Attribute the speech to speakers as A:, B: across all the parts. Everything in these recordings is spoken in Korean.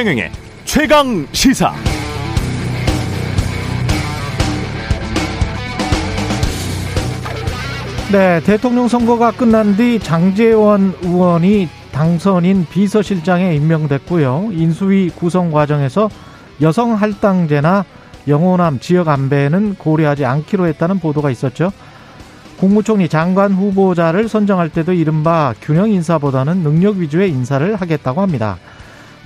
A: 최경영의 최강 시사.
B: 네, 대통령 선거가 끝난 뒤 장재원 의원이 당선인 비서실장에 임명됐고요. 인수위 구성 과정에서 여성 할당제나 영호남 지역 안배는 고려하지 않기로 했다는 보도가 있었죠. 국무총리 장관 후보자를 선정할 때도 이른바 균형 인사보다는 능력 위주의 인사를 하겠다고 합니다.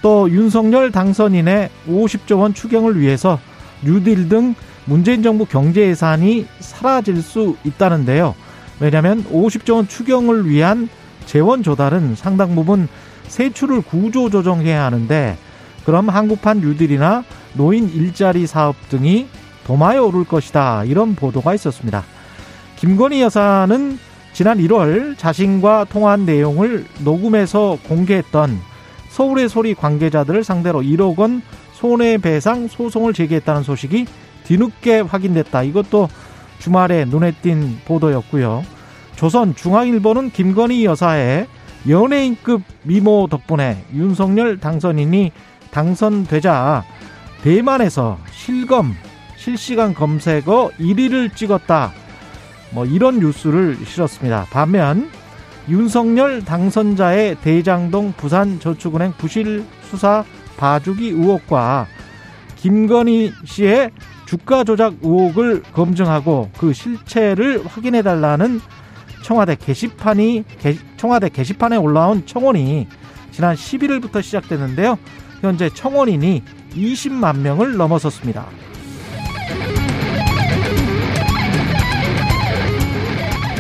B: 또 윤석열 당선인의 50조 원 추경을 위해서 뉴딜 등 문재인 정부 경제 예산이 사라질 수 있다는데요. 왜냐하면 50조 원 추경을 위한 재원 조달은 상당 부분 세출을 구조 조정해야 하는데 그럼 한국판 뉴딜이나 노인 일자리 사업 등이 도마에 오를 것이다. 이런 보도가 있었습니다. 김건희 여사는 지난 1월 자신과 통화한 내용을 녹음해서 공개했던 서울의 소리 관계자들을 상대로 1억 원 손해배상 소송을 제기했다는 소식이 뒤늦게 확인됐다. 이것도 주말에 눈에 띈 보도였고요. 조선 중앙일보는 김건희 여사의 연예인급 미모 덕분에 윤석열 당선인이 당선되자 대만에서 실검 실시간 검색어 1위를 찍었다. 뭐 이런 뉴스를 실었습니다. 반면 윤석열 당선자의 대장동 부산저축은행 부실 수사 봐주기 의혹과 김건희 씨의 주가 조작 의혹을 검증하고 그 실체를 확인해 달라는 청와대 게시판이 청와대 게시판에 올라온 청원이 지난 11일부터 시작됐는데요. 현재 청원인이 20만 명을 넘어섰습니다.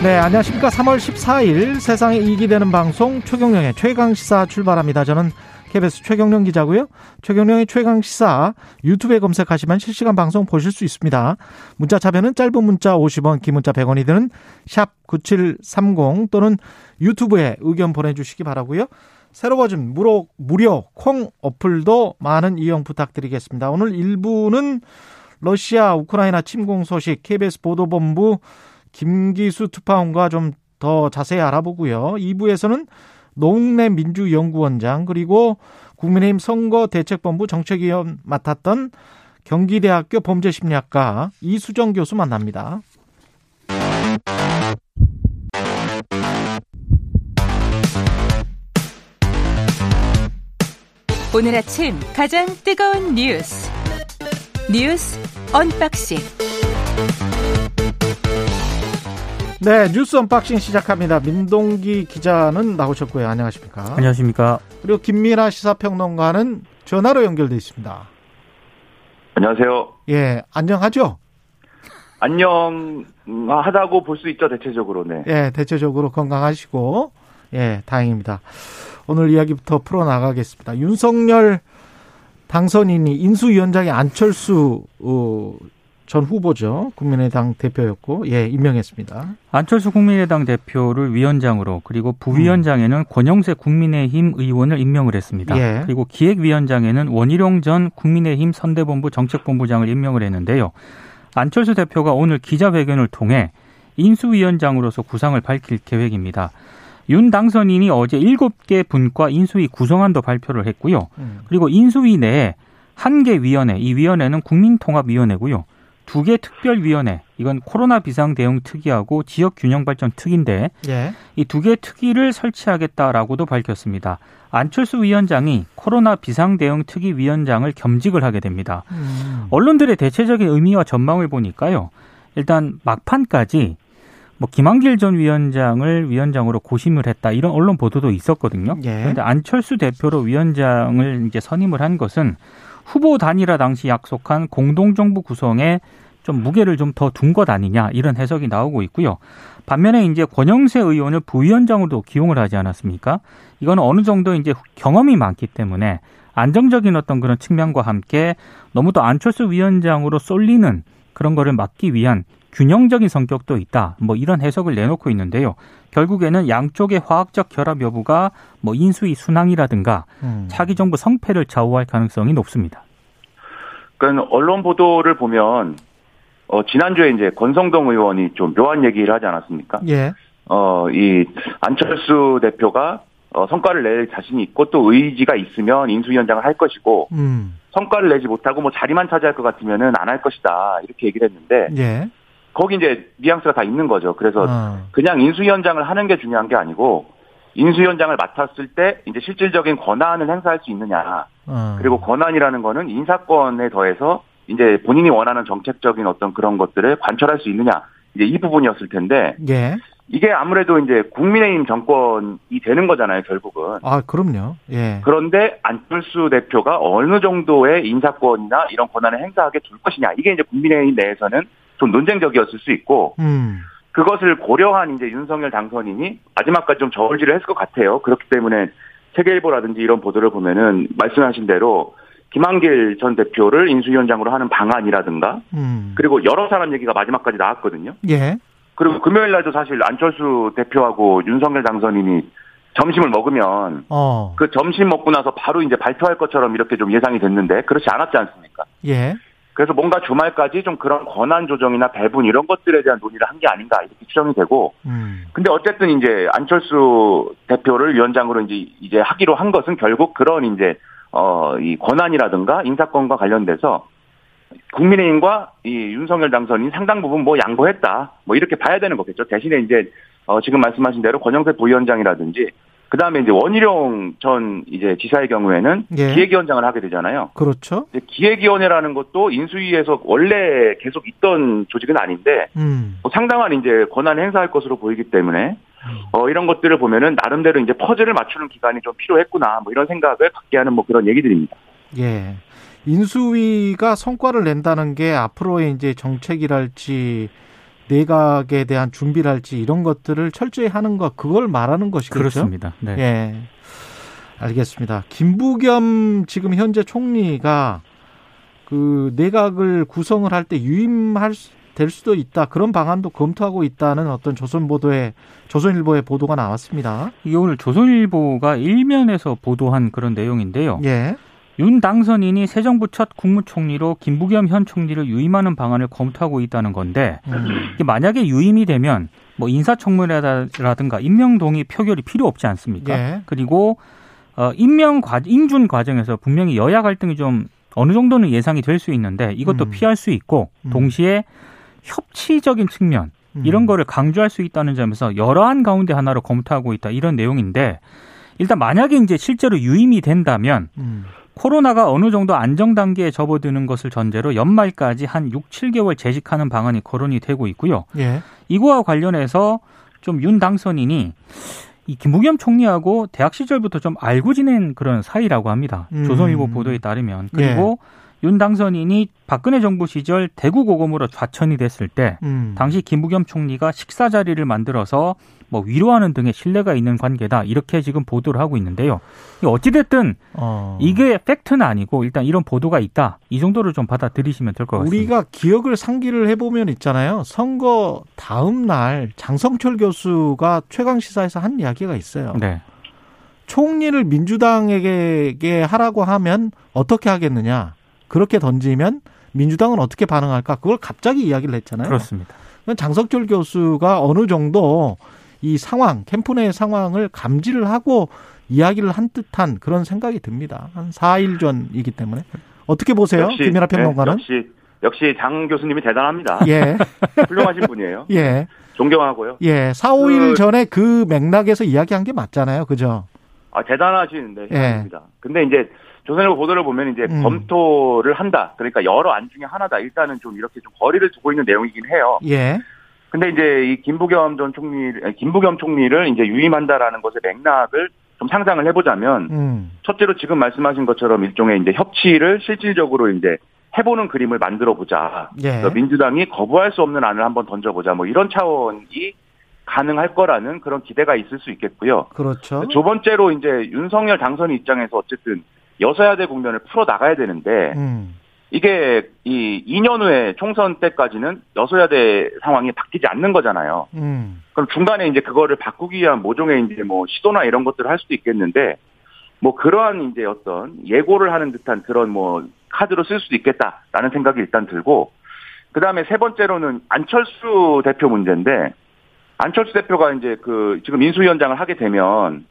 B: 네, 안녕하십니까. 3월 14일 세상에 이익이 되는 방송 최경령의 최강시사 출발합니다. 저는 KBS 최경령 기자고요. 최경령의 최강시사 유튜브에 검색하시면 실시간 방송 보실 수 있습니다. 문자 차변은 짧은 문자 50원, 긴 문자 100원이 드는 샵 9730 또는 유튜브에 의견 보내주시기 바라고요. 새로 버진 무료, 무료 콩 어플도 많은 이용 부탁드리겠습니다. 오늘 1부는 러시아 우크라이나 침공 소식 KBS 보도본부 김기수 특파원과 좀 더 자세히 알아보고요. 2부에서는 노웅래 민주연구원장 그리고 국민의힘 선거대책본부 정책위원 맡았던 경기대학교 범죄심리학과 이수정 교수 만납니다.
C: 오늘 아침 가장 뜨거운 뉴스 뉴스 언박싱
B: 네, 뉴스 언박싱 시작합니다. 민동기 기자는 나오셨고요. 안녕하십니까?
D: 안녕하십니까?
B: 그리고 김민아 시사평론가는 전화로 연결돼 있습니다.
E: 안녕하세요.
B: 예, 안녕하죠?
E: 안녕하다고 볼 수 있죠, 대체적으로, 네.
B: 예, 대체적으로 건강하시고, 예, 다행입니다. 오늘 이야기부터 풀어나가겠습니다. 윤석열 당선인이 인수위원장이 안철수 어, 전 후보죠. 국민의당 대표였고, 예, 임명했습니다.
D: 안철수 국민의당 대표를 위원장으로 그리고 부위원장에는 음. 권영세 국민의힘 의원을 임명을 했습니다. 예. 그리고 기획위원장에는 원희룡 전 국민의힘 선대본부 정책본부장을 임명을 했는데요. 안철수 대표가 오늘 기자회견을 통해 인수위원장으로서 구상을 밝힐 계획입니다. 윤 당선인이 어제 7개 분과 인수위 구성안도 발표를 했고요. 음. 그리고 인수위 내에 한 개 위원회, 이 위원회는 국민통합위원회고요. 두 개 특별위원회 이건 코로나 비상 대응 특위하고 지역 균형 발전 특위인데 예. 이두 개 특위를 설치하겠다라고도 밝혔습니다. 안철수 위원장이 코로나 비상 대응 특위 위원장을 겸직을 하게 됩니다. 음. 언론들의 대체적인 의미와 전망을 보니까요. 일단 막판까지 뭐 김한길 전 위원장을 위원장으로 고심을 했다 이런 언론 보도도 있었거든요. 예. 그런데 안철수 대표로 위원장을 이제 선임을 한 것은 후보 단일화 당시 약속한 공동정부 구성에 좀 무게를 좀 더 둔 것 아니냐 이런 해석이 나오고 있고요. 반면에 이제 권영세 의원을 부위원장으로 기용을 하지 않았습니까? 이거는 어느 정도 이제 경험이 많기 때문에 안정적인 어떤 그런 측면과 함께 너무 도 안철수 위원장으로 쏠리는 그런 거를 막기 위한 균형적인 성격도 있다. 뭐 이런 해석을 내놓고 있는데요. 결국에는 양쪽의 화학적 결합 여부가 뭐 인수위 순항이라든가 음. 차기 정부 성패를 좌우할 가능성이 높습니다.
E: 그러니까 언론 보도를 보면 어 지난주에 이제 권성동 의원이 좀 묘한 얘기를 하지 않았습니까? 예. 어 이 안철수 대표가 어, 성과를 낼 자신이 있고 또 의지가 있으면 인수위원장을 할 것이고 음. 성과를 내지 못하고 뭐 자리만 차지할 것 같으면은 안 할 것이다 이렇게 얘기를 했는데 예. 거기 이제 뉘앙스가 다 있는 거죠. 그래서 어. 그냥 인수위원장을 하는 게 중요한 게 아니고 인수위원장을 맡았을 때 이제 실질적인 권한을 행사할 수 있느냐. 어. 그리고 권한이라는 거는 인사권에 더해서 이제 본인이 원하는 정책적인 어떤 그런 것들을 관철할 수 있느냐. 이제 이 부분이었을 텐데. 예. 이게 아무래도 이제 국민의힘 정권이 되는 거잖아요, 결국은.
B: 아, 그럼요. 예.
E: 그런데 안철수 대표가 어느 정도의 인사권이나 이런 권한을 행사하게 둘 것이냐. 이게 이제 국민의힘 내에서는 좀 논쟁적이었을 수 있고, 음. 그것을 고려한 이제 윤석열 당선인이 마지막까지 좀 저울질을 했을 것 같아요. 그렇기 때문에 세계일보라든지 이런 보도를 보면은 말씀하신 대로 김한길 전 대표를 인수위원장으로 하는 방안이라든가, 음. 그리고 여러 사람 얘기가 마지막까지 나왔거든요. 예. 그리고 금요일 날도 사실 안철수 대표하고 윤석열 당선인이 점심을 먹으면 어. 그 점심 먹고 나서 바로 이제 발표할 것처럼 이렇게 좀 예상이 됐는데 그렇지 않았지 않습니까? 예. 그래서 뭔가 주말까지 좀 그런 권한 조정이나 배분 이런 것들에 대한 논의를 한 게 아닌가 이렇게 추정이 되고. 음. 근데 어쨌든 이제 안철수 대표를 위원장으로 이제 이제 하기로 한 것은 결국 그런 이제 어 이 권한이라든가 인사권과 관련돼서 국민의힘과 이 윤석열 당선인 상당 부분 뭐 양보했다. 뭐 이렇게 봐야 되는 거겠죠. 대신에 이제 어 지금 말씀하신 대로 권영세 부위원장이라든지 그 다음에 이제 원희룡 전 이제 지사의 경우에는 예. 기획위원장을 하게 되잖아요.
B: 그렇죠.
E: 기획위원회라는 것도 인수위에서 원래 계속 있던 조직은 아닌데 음. 뭐 상당한 이제 권한 행사할 것으로 보이기 때문에 음. 어 이런 것들을 보면은 나름대로 이제 퍼즐을 맞추는 기간이 좀 필요했구나 뭐 이런 생각을 갖게 하는 뭐 그런 얘기들입니다.
B: 예. 인수위가 성과를 낸다는 게 앞으로의 이제 정책이랄지 내각에 대한 준비를 할지 이런 것들을 철저히 하는 것 그걸 말하는 것이겠죠.
D: 그렇습니다. 네. 예.
B: 알겠습니다. 김부겸 지금 현재 총리가 그 내각을 구성을 할 때 유임할 될 수도 있다 그런 방안도 검토하고 있다는 어떤 조선 보도에 조선일보의 보도가 나왔습니다.
D: 이게 오늘 조선일보가 일면에서 보도한 그런 내용인데요. 예. 윤 당선인이 새 정부 첫 국무총리로 김부겸 현 총리를 유임하는 방안을 검토하고 있다는 건데 음. 만약에 유임이 되면 뭐 인사청문회라든가 임명 동의 표결이 필요 없지 않습니까? 예. 그리고 어 임명 과 인준 과정에서 분명히 여야 갈등이 좀 어느 정도는 예상이 될 수 있는데 이것도 음. 피할 수 있고 음. 동시에 협치적인 측면 음. 이런 거를 강조할 수 있다는 점에서 여러한 가운데 하나로 검토하고 있다 이런 내용인데 일단 만약에 이제 실제로 유임이 된다면 음. 코로나가 어느 정도 안정 단계에 접어드는 것을 전제로 연말까지 한 6, 7개월 재직하는 방안이 거론이 되고 있고요. 예. 이거와 관련해서 좀 윤 당선인이 이 김부겸 총리하고 대학 시절부터 좀 알고 지낸 그런 사이라고 합니다. 음. 조선일보 보도에 따르면 그리고 예. 윤 당선인이 박근혜 정부 시절 대구 고검으로 좌천이 됐을 때 음. 당시 김부겸 총리가 식사 자리를 만들어서 뭐 위로하는 등의 신뢰가 있는 관계다 이렇게 지금 보도를 하고 있는데요. 어찌 됐든 어. 이게 팩트는 아니고 일단 이런 보도가 있다 이 정도를 좀 받아들이시면 될 것 같습니다.
B: 우리가 기억을 상기를 해보면 있잖아요. 선거 다음 날 장성철 교수가 최강 시사에서 한 이야기가 있어요. 네. 총리를 민주당에게 하라고 하면 어떻게 하겠느냐? 그렇게 던지면 민주당은 어떻게 반응할까? 그걸 갑자기 이야기를 했잖아요.
D: 그렇습니다.
B: 장석철 교수가 어느 정도 이 상황, 캠프 내 상황을 감지를 하고 이야기를 한 듯한 그런 생각이 듭니다. 한 4일 전이기 때문에. 어떻게 보세요? 역시, 김연아 평론가는?
E: 네, 역시, 역시 장 교수님이 대단합니다. 예. 훌륭하신 분이에요. 예. 존경하고요.
B: 예. 4, 5일 그, 전에 그 맥락에서 이야기한 게 맞잖아요. 그죠?
E: 아, 대단하신데, 대단합니다. 예. 근데 이제 조선일보 보도를 보면 이제 음. 검토를 한다. 그러니까 여러 안 중에 하나다. 일단은 좀 이렇게 좀 거리를 두고 있는 내용이긴 해요. 예. 근데 이제 이 김부겸 전 총리, 김부겸 총리를 이제 유임한다라는 것의 맥락을 좀 상상을 해보자면, 음. 첫째로 지금 말씀하신 것처럼 일종의 이제 협치를 실질적으로 이제 해보는 그림을 만들어 보자. 예. 민주당이 거부할 수 없는 안을 한번 던져보자. 뭐 이런 차원이 가능할 거라는 그런 기대가 있을 수 있겠고요.
B: 그렇죠.
E: 두 번째로 이제 윤석열 당선인 입장에서 어쨌든 여서야대 국면을 풀어 나가야 되는데, 음. 이게 이 2년 후에 총선 때까지는 여소야대 상황이 바뀌지 않는 거잖아요. 음. 그럼 중간에 이제 그거를 바꾸기 위한 모종의 이제 뭐 시도나 이런 것들을 할 수도 있겠는데 뭐 그러한 이제 어떤 예고를 하는 듯한 그런 뭐 카드로 쓸 수도 있겠다라는 생각이 일단 들고 그 다음에 세 번째로는 안철수 대표 문제인데 안철수 대표가 이제 그 지금 인수위원장을 하게 되면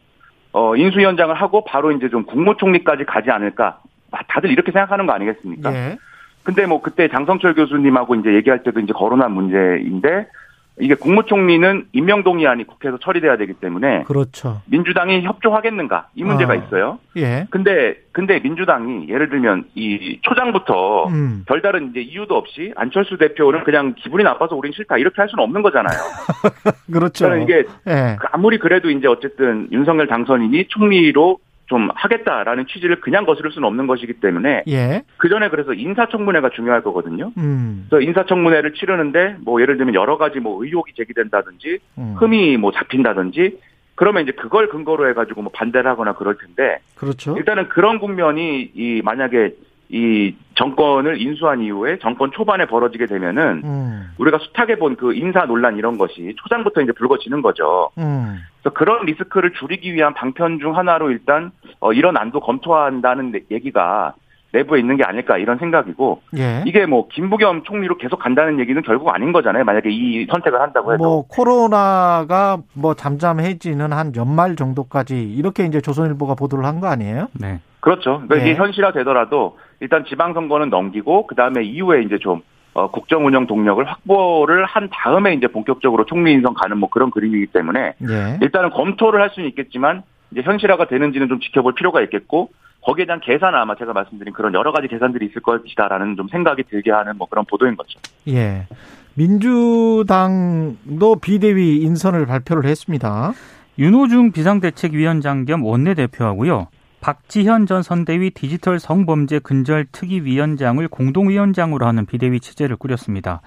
E: 어, 인수위 원장을 하고 바로 이제 좀 국무총리까지 가지 않을까. 다들 이렇게 생각하는 거 아니겠습니까? 예. 근데 뭐 그때 장성철 교수님하고 이제 얘기할 때도 이제 거론한 문제인데 이게 국무총리는 임명동의안이 국회에서 처리돼야 되기 때문에
B: 그렇죠.
E: 민주당이 협조하겠는가 이 문제가 어. 있어요. 예. 근데 근데 민주당이 예를 들면 이 초장부터 음. 별다른 이제 이유도 없이 안철수 대표는 그냥 기분이 나빠서 우린 싫다 이렇게 할 수는 없는 거잖아요.
B: 그렇죠.
E: 이게 예. 아무리 그래도 이제 어쨌든 윤석열 당선인이 총리로 좀 하겠다라는 취지를 그냥 거스를 수는 없는 것이기 때문에 예. 그 전에 그래서 인사청문회가 중요할 거거든요. 음. 그래서 인사청문회를 치르는데 뭐 예를 들면 여러 가지 뭐 의혹이 제기된다든지 음. 흠이 뭐 잡힌다든지 그러면 이제 그걸 근거로 해가지고 뭐 반대를 하거나 그럴 텐데
B: 그렇죠.
E: 일단은 그런 국면이 이 만약에 이 정권을 인수한 이후에 정권 초반에 벌어지게 되면은 음. 우리가 숱하게 본 그 인사 논란 이런 것이 초장부터 이제 불거지는 거죠. 음. 그래서 그런 리스크를 줄이기 위한 방편 중 하나로 일단 어 이런 안도 검토한다는 얘기가 내부에 있는 게 아닐까 이런 생각이고 예. 이게 뭐 김부겸 총리로 계속 간다는 얘기는 결국 아닌 거잖아요. 만약에 이 선택을 한다고 해도
B: 뭐 코로나가 뭐 잠잠해지는 한 연말 정도까지 이렇게 이제 조선일보가 보도를 한 거 아니에요?
E: 네. 그렇죠. 그러니까 네. 이게 현실화 되더라도 일단 지방선거는 넘기고 그 다음에 이후에 이제 좀 어, 국정 운영 동력을 확보를 한 다음에 이제 본격적으로 총리 인선 가는 뭐 그런 그림이기 때문에 네. 일단은 검토를 할 수는 있겠지만 이제 현실화가 되는지는 좀 지켜볼 필요가 있겠고 거기에 대한 계산 아마 제가 말씀드린 그런 여러 가지 계산들이 있을 것이다라는 좀 생각이 들게 하는 뭐 그런 보도인 거죠.
B: 예. 민주당도 비대위 인선을 발표를 했습니다.
D: 윤호중 비상대책위원장 겸 원내대표하고요. 박지현 전 선대위 디지털 성범죄 근절 특위위원장을 공동위원장으로 하는 비대위 체제를 꾸렸습니다.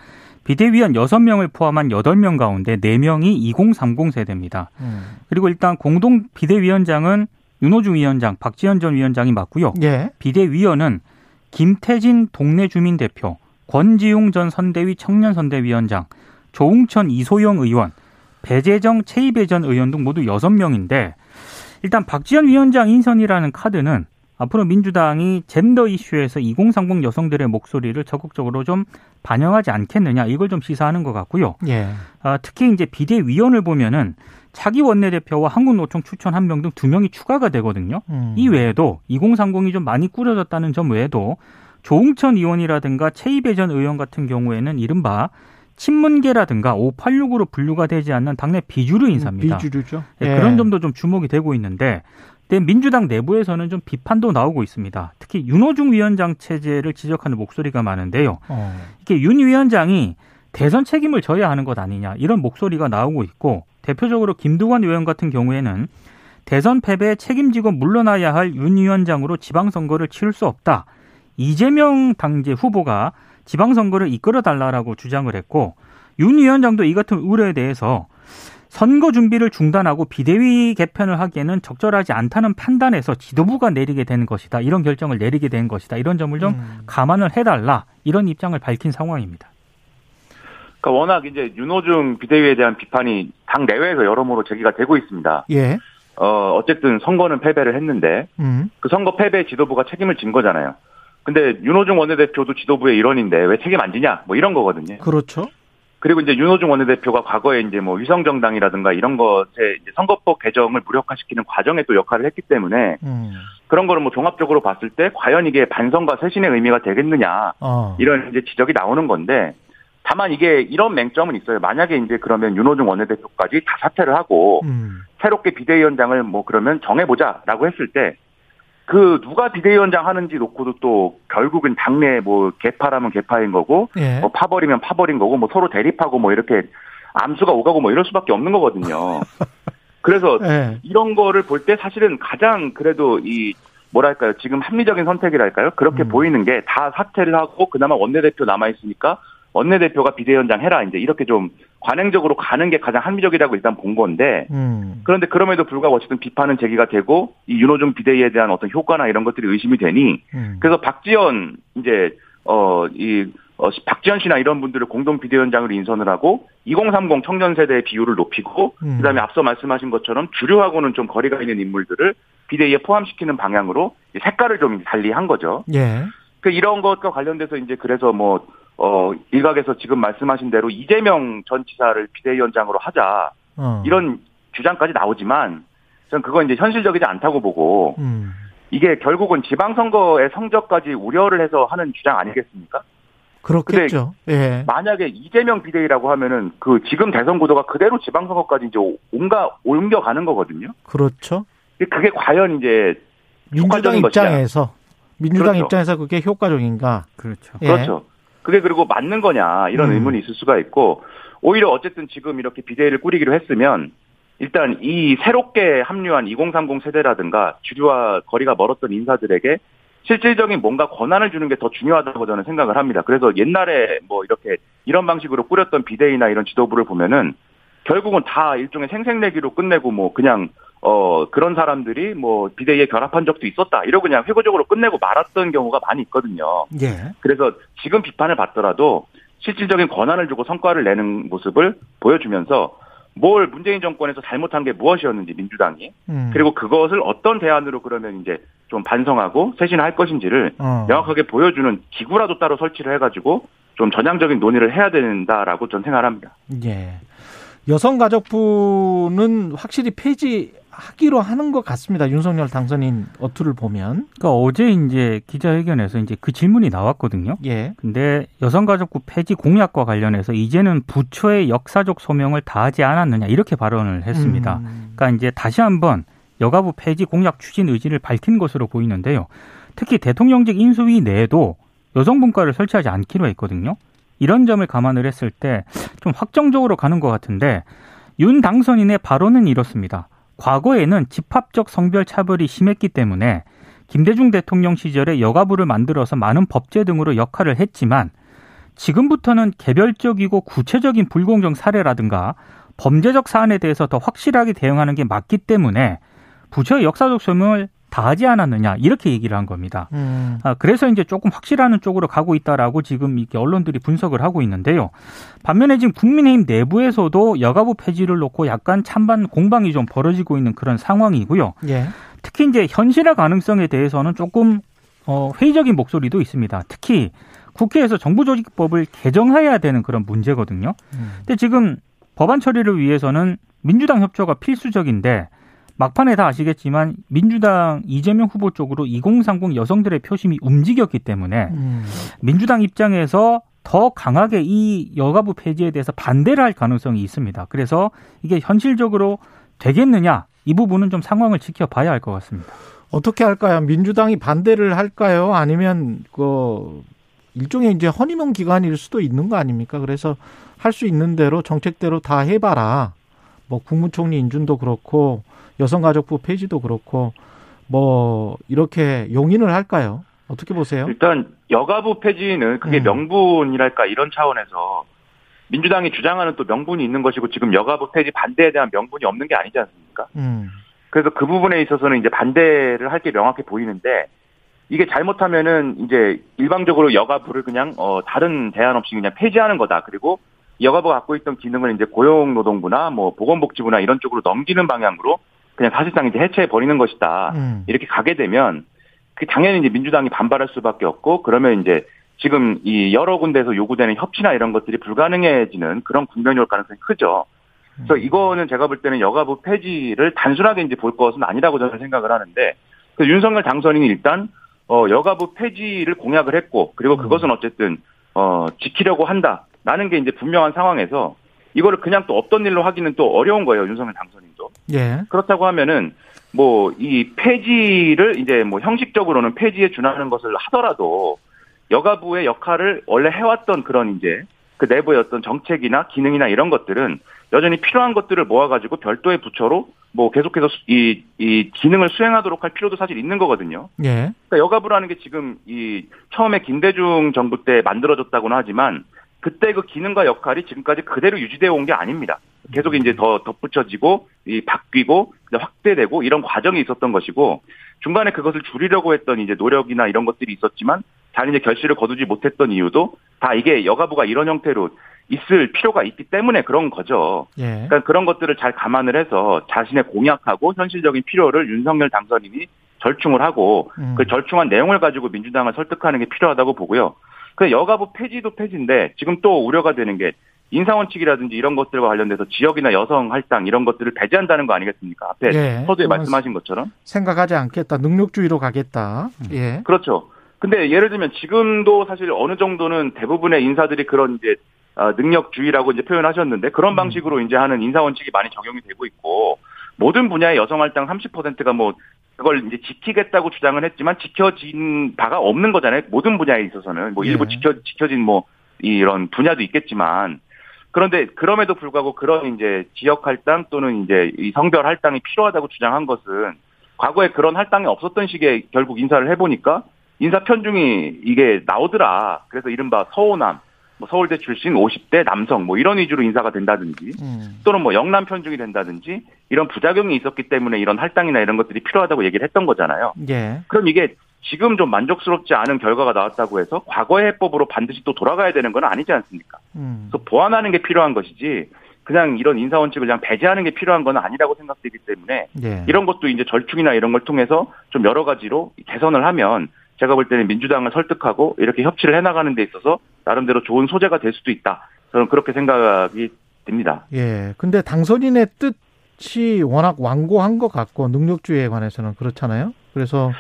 D: 비대위원 6명을 포함한 8명 가운데 4명이 2030 세대입니다. 음. 그리고 일단 공동 비대위원장은 윤호중 위원장, 박지현 전 위원장이 맡고요. 예. 비대위원은 김태진 동네 주민 대표, 권지용 전 선대위 청년 선대위원장, 조웅천 이소영 의원, 배재정 최이배 전 의원 등 모두 6명인데 일단 박지원 위원장 인선이라는 카드는 앞으로 민주당이 젠더 이슈에서 2030 여성들의 목소리를 적극적으로 좀 반영하지 않겠느냐 이걸 좀 시사하는 것 같고요. 예. 아, 특히 이제 비대위원을 보면은 차기 원내대표와 한국노총 추천 한 명 등 두 명이 추가가 되거든요. 음. 이 외에도 2030이 좀 많이 꾸려졌다는 점 외에도 조웅천 의원이라든가 최이배 전 의원 같은 경우에는 이른바 친문계라든가 586으로 분류가 되지 않는 당내 비주류 인사입니다.
B: 비주류죠.
D: 네, 예. 그런 점도 좀 주목이 되고 있는데 민주당 내부에서는 좀 비판도 나오고 있습니다. 특히 윤호중 위원장 체제를 지적하는 목소리가 많은데요. 어. 이게 윤 위원장이 대선 책임을 져야 하는 것 아니냐 이런 목소리가 나오고 있고 대표적으로 김두관 의원 같은 경우에는 대선 패배에 책임지고 물러나야 할 윤 위원장으로 지방선거를 치를 수 없다. 이재명 당제 후보가 지방선거를 이끌어 달라라고 주장을 했고 윤 위원장도 이 같은 우려에 대해서 선거 준비를 중단하고 비대위 개편을 하기에는 적절하지 않다는 판단에서 지도부가 내리게 된 것이다. 이런 결정을 내리게 된 것이다. 이런 점을 좀 음. 감안을 해달라. 이런 입장을 밝힌 상황입니다.
E: 그러니까 워낙 이제 윤호중 비대위에 대한 비판이 당 내외에서 여러모로 제기가 되고 있습니다. 예. 어, 어쨌든 선거는 패배를 했는데 음. 그 선거 패배 지도부가 책임을 진 거잖아요. 근데 윤호중 원내대표도 지도부의 일원인데 왜 책임 안 지냐? 뭐 이런 거거든요.
B: 그렇죠.
E: 그리고 이제 윤호중 원내대표가 과거에 이제 뭐 위성정당이라든가 이런 것에 이제 선거법 개정을 무력화시키는 과정에 또 역할을 했기 때문에 음. 그런 거를 뭐 종합적으로 봤을 때 과연 이게 반성과 쇄신의 의미가 되겠느냐 어. 이런 이제 지적이 나오는 건데 다만 이게 이런 맹점은 있어요. 만약에 이제 그러면 윤호중 원내대표까지 다 사퇴를 하고 음. 새롭게 비대위원장을 뭐 그러면 정해보자라고 했을 때 그 누가 비대위원장 하는지 놓고도 또 결국은 당내 뭐 개파라면 개파인 거고 예. 뭐 파벌이면 파벌인 거고 뭐 서로 대립하고 뭐 이렇게 암수가 오가고 뭐 이럴 수밖에 없는 거거든요. 그래서 예. 이런 거를 볼 때 사실은 가장 그래도 이 뭐랄까요 지금 합리적인 선택이랄까요 그렇게 음. 보이는 게 다 사퇴를 하고 그나마 원내대표 남아 있으니까 원내대표가 비대위원장 해라 이제 이렇게 좀 관행적으로 가는 게 가장 합리적이라고 일단 본 건데 음. 그런데 그럼에도 불구하고 어쨌든 비판은 제기가 되고 이 윤호중 비대위에 대한 어떤 효과나 이런 것들이 의심이 되니 음. 그래서 박지원 이제 어이 어, 박지원 씨나 이런 분들을 공동 비대위원장으로 인선을 하고 2030 청년 세대의 비율을 높이고 음. 그다음에 앞서 말씀하신 것처럼 주류하고는 좀 거리가 있는 인물들을 비대위에 포함시키는 방향으로 색깔을 좀 달리 한 거죠. 예. 그 이런 것과 관련돼서 이제 그래서 뭐 어, 일각에서 지금 말씀하신 대로 이재명 전 지사를 비대위원장으로 하자. 어. 이런 주장까지 나오지만 저는 그건 이제 현실적이지 않다고 보고 음. 이게 결국은 지방선거의 성적까지 우려를 해서 하는 주장 아니겠습니까?
B: 그렇겠죠. 예.
E: 만약에 이재명 비대위라고 하면은 그 지금 대선 구도가 그대로 지방선거까지 이제 온가 옮겨가는 거거든요.
B: 그렇죠.
E: 그게 과연 이제
B: 민주당 입장에서 민주당 그렇죠. 입장에서 그게 효과적인가?
D: 그렇죠.
E: 예. 그렇죠. 그게 그리고 맞는 거냐 이런 음. 의문이 있을 수가 있고 오히려 어쨌든 지금 이렇게 비대위를 꾸리기로 했으면 일단 이 새롭게 합류한 2030 세대라든가 주류와 거리가 멀었던 인사들에게 실질적인 뭔가 권한을 주는 게 더 중요하다고 저는 생각을 합니다. 그래서 옛날에 뭐 이렇게 이런 방식으로 꾸렸던 비대위나 이런 지도부를 보면은 결국은 다 일종의 생색내기로 끝내고 뭐 그냥 어 그런 사람들이 뭐 비대위에 결합한 적도 있었다 이러고 그냥 회고적으로 끝내고 말았던 경우가 많이 있거든요.
B: 예.
E: 그래서 지금 비판을 받더라도 실질적인 권한을 주고 성과를 내는 모습을 보여주면서 뭘 문재인 정권에서 잘못한 게 무엇이었는지 민주당이 음. 그리고 그것을 어떤 대안으로 그러면 이제 좀 반성하고 쇄신할 것인지를 어. 명확하게 보여주는 기구라도 따로 설치를 해가지고 좀 전향적인 논의를 해야 된다라고 저는 생각합니다.
B: 예. 여성가족부는 확실히 폐지 하기로 하는 것 같습니다. 윤석열 당선인 어투를 보면.
D: 그러니까 어제 이제 기자회견에서 이제 그 질문이 나왔거든요.
B: 예.
D: 근데 여성가족부 폐지 공약과 관련해서 이제는 부처의 역사적 소명을 다하지 않았느냐 이렇게 발언을 했습니다. 음. 그러니까 이제 다시 한번 여가부 폐지 공약 추진 의지를 밝힌 것으로 보이는데요. 특히 대통령직 인수위 내에도 여성분과를 설치하지 않기로 했거든요. 이런 점을 감안을 했을 때 좀 확정적으로 가는 것 같은데 윤 당선인의 발언은 이렇습니다. 과거에는 집합적 성별 차별이 심했기 때문에 김대중 대통령 시절에 여가부를 만들어서 많은 법제 등으로 역할을 했지만 지금부터는 개별적이고 구체적인 불공정 사례라든가 범죄적 사안에 대해서 더 확실하게 대응하는 게 맞기 때문에 부처의 역사적 소명을 다하지 않았느냐 이렇게 얘기를 한 겁니다. 음. 아, 그래서 이제 조금 확실하는 쪽으로 가고 있다라고 지금 이렇게 언론들이 분석을 하고 있는데요. 반면에 지금 국민의힘 내부에서도 여가부 폐지를 놓고 약간 찬반 공방이 좀 벌어지고 있는 그런 상황이고요.
B: 예.
D: 특히 이제 현실화 가능성에 대해서는 조금 어, 회의적인 목소리도 있습니다. 특히 국회에서 정부조직법을 개정해야 되는 그런 문제거든요. 음. 근데 지금 법안 처리를 위해서는 민주당 협조가 필수적인데 막판에 다 아시겠지만 민주당 이재명 후보 쪽으로 2030 여성들의 표심이 움직였기 때문에 음. 민주당 입장에서 더 강하게 이 여가부 폐지에 대해서 반대를 할 가능성이 있습니다. 그래서 이게 현실적으로 되겠느냐 이 부분은 좀 상황을 지켜봐야 할 것 같습니다.
B: 어떻게 할까요? 민주당이 반대를 할까요? 아니면 그 일종의 이제 허니문 기간일 수도 있는 거 아닙니까? 그래서 할 수 있는 대로 정책대로 다 해봐라. 뭐 국무총리 인준도 그렇고 여성가족부 폐지도 그렇고 뭐 이렇게 용인을 할까요? 어떻게 보세요?
E: 일단 여가부 폐지는 그게 음. 명분이랄까 이런 차원에서 민주당이 주장하는 또 명분이 있는 것이고 지금 여가부 폐지 반대에 대한 명분이 없는 게 아니지 않습니까?
B: 음.
E: 그래서 그 부분에 있어서는 이제 반대를 할 게 명확해 보이는데 이게 잘못하면은 이제 일방적으로 여가부를 그냥 어 다른 대안 없이 그냥 폐지하는 거다. 그리고 여가부가 갖고 있던 기능을 이제 고용노동부나 뭐 보건복지부나 이런 쪽으로 넘기는 방향으로 그냥 사실상 이제 해체해 버리는 것이다. 음. 이렇게 가게 되면 그 당연히 이제 민주당이 반발할 수밖에 없고 그러면 이제 지금 이 여러 군데에서 요구되는 협치나 이런 것들이 불가능해지는 그런 국면이 올 가능성이 크죠. 그래서 음. 이거는 제가 볼 때는 여가부 폐지를 단순하게 이제 볼 것은 아니라고 저는 생각을 하는데 그 윤석열 당선인이 일단 어 여가부 폐지를 공약을 했고 그리고 음. 그것은 어쨌든 어 지키려고 한다라는 게 이제 분명한 상황에서 이거를 그냥 또 없던 일로 하기는 또 어려운 거예요 윤석열 당선인도.
B: 예.
E: 그렇다고 하면은 뭐 이 폐지를 이제 뭐 형식적으로는 폐지에 준하는 것을 하더라도 여가부의 역할을 원래 해왔던 그런 이제 그 내부의 어떤 정책이나 기능이나 이런 것들은 여전히 필요한 것들을 모아가지고 별도의 부처로 뭐 계속해서 이, 이 기능을 수행하도록 할 필요도 사실 있는 거거든요.
B: 예.
E: 그러니까 여가부라는 게 지금 이 처음에 김대중 정부 때 만들어졌다고는 하지만 그때 그 기능과 역할이 지금까지 그대로 유지되어 온 게 아닙니다. 계속 이제 더 덧붙여지고 이 바뀌고 확대되고 이런 과정이 있었던 것이고 중간에 그것을 줄이려고 했던 이제 노력이나 이런 것들이 있었지만 잘 이제 결실을 거두지 못했던 이유도 다 이게 여가부가 이런 형태로 있을 필요가 있기 때문에 그런 거죠.
B: 예.
E: 그러니까 그런 것들을 잘 감안을 해서 자신의 공약하고 현실적인 필요를 윤석열 당선인이 절충을 하고 음. 그 절충한 내용을 가지고 민주당을 설득하는 게 필요하다고 보고요. 그 여가부 폐지도 폐지인데 지금 또 우려가 되는 게 인사원칙이라든지 이런 것들과 관련돼서 지역이나 여성 할당 이런 것들을 배제한다는 거 아니겠습니까? 앞에 예, 서두에 말씀하신 것처럼
B: 생각하지 않겠다, 능력주의로 가겠다. 예,
E: 그렇죠. 근데 예를 들면 지금도 사실 어느 정도는 대부분의 인사들이 그런 이제 어, 능력주의라고 이제 표현하셨는데 그런 음. 방식으로 이제 하는 인사 원칙이 많이 적용이 되고 있고 모든 분야의 여성 할당 30%가 뭐 그걸 이제 지키겠다고 주장을 했지만 지켜진 바가 없는 거잖아요. 모든 분야에 있어서는 뭐 일부 예. 지켜 지켜진 뭐 이런 분야도 있겠지만 그런데 그럼에도 불구하고 그런 이제 지역 할당 또는 이제 이 성별 할당이 필요하다고 주장한 것은 과거에 그런 할당이 없었던 시기에 결국 인사를 해보니까 인사 편중이 이게 나오더라. 그래서 이른바 서호남 뭐 서울대 출신 50대 남성 뭐 이런 위주로 인사가 된다든지 음. 또는 뭐 영남 편중이 된다든지 이런 부작용이 있었기 때문에 이런 할당이나 이런 것들이 필요하다고 얘기를 했던 거잖아요. 예. 그럼 이게 지금 좀 만족스럽지 않은 결과가 나왔다고 해서 과거의 해법으로 반드시 또 돌아가야 되는 건 아니지 않습니까? 음. 그래서 보완하는 게 필요한 것이지 그냥 이런 인사 원칙을 그냥 배제하는 게 필요한 건 아니라고 생각되기 때문에 예. 이런 것도 이제 절충이나 이런 걸 통해서 좀 여러 가지로 개선을 하면 제가 볼 때는 민주당을 설득하고 이렇게 협치를 해나가는 데 있어서 나름대로 좋은 소재가 될 수도 있다. 저는 그렇게 생각이 듭니다.
B: 예. 근데 당선인의 뜻이 워낙 완고한 것 같고 능력주의에 관해서는 그렇잖아요. 그래서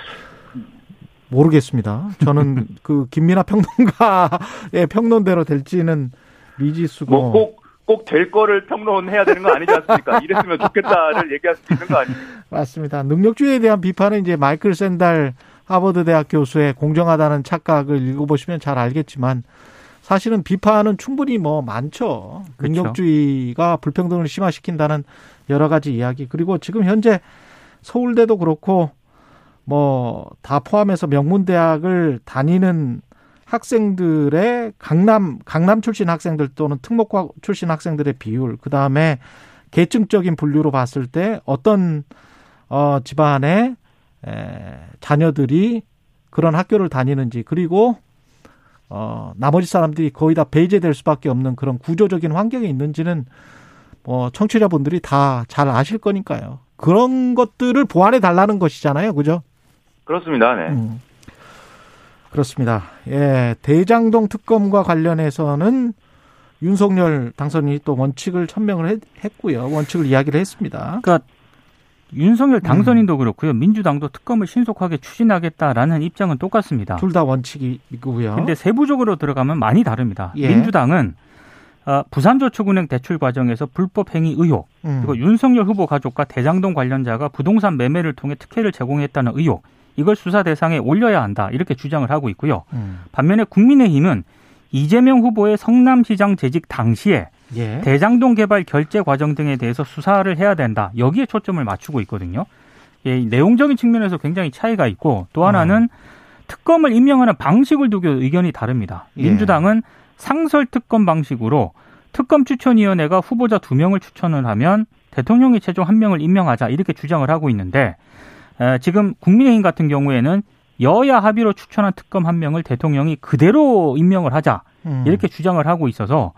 B: 모르겠습니다. 저는 그 김민아 평론가의 평론대로 될지는 미지수고.
E: 뭐꼭꼭될 거를 평론해야 되는 거 아니지 않습니까? 이랬으면 좋겠다를 얘기할 수 있는 거 아닙니까?
B: 맞습니다. 능력주의에 대한 비판은 이제 마이클 샌달 하버드 대학 교수의 공정하다는 착각을 읽어보시면 잘 알겠지만 사실은 비판은 충분히 뭐 많죠. 그렇죠. 능력주의가 불평등을 심화시킨다는 여러 가지 이야기. 그리고 지금 현재 서울대도 그렇고 뭐 다 포함해서 명문대학을 다니는 학생들의 강남 강남 출신 학생들 또는 특목고 출신 학생들의 비율 그 다음에 계층적인 분류로 봤을 때 어떤 어 집안의 에, 자녀들이 그런 학교를 다니는지 그리고 어, 나머지 사람들이 거의 다 배제될 수밖에 없는 그런 구조적인 환경이 있는지는 뭐 청취자분들이 다 잘 아실 거니까요. 그런 것들을 보완해 달라는 것이잖아요, 그죠?
E: 그렇습니다. 네. 음.
B: 그렇습니다. 예, 대장동 특검과 관련해서는 윤석열 당선인이 또 원칙을 천명을 했 고요. 원칙을 이야기를 했습니다.
D: 그러니까 윤석열 당선인도 음. 그렇고요. 민주당도 특검을 신속하게 추진하겠다라는 입장은 똑같습니다.
B: 둘 다 원칙이고요.
D: 근데 세부적으로 들어가면 많이 다릅니다. 예. 민주당은 어, 부산저축은행 대출 과정에서 불법 행위 의혹, 음. 그리고 윤석열 후보 가족과 대장동 관련자가 부동산 매매를 통해 특혜를 제공했다는 의혹, 이걸 수사 대상에 올려야 한다 이렇게 주장을 하고 있고요. 음. 반면에 국민의힘은 이재명 후보의 성남시장 재직 당시에 예. 대장동 개발 결제 과정 등에 대해서 수사를 해야 된다. 여기에 초점을 맞추고 있거든요. 예, 내용적인 측면에서 굉장히 차이가 있고 또 하나는 음. 특검을 임명하는 방식을 두고 의견이 다릅니다. 예. 민주당은 상설 특검 방식으로 특검 추천위원회가 후보자 두 명을 추천을 하면 대통령이 최종 한 명을 임명하자 이렇게 주장을 하고 있는데 에, 지금 국민의힘 같은 경우에는 여야 합의로 추천한 특검 한 명을 대통령이 그대로 임명을 하자 음. 이렇게 주장을 하고 있어서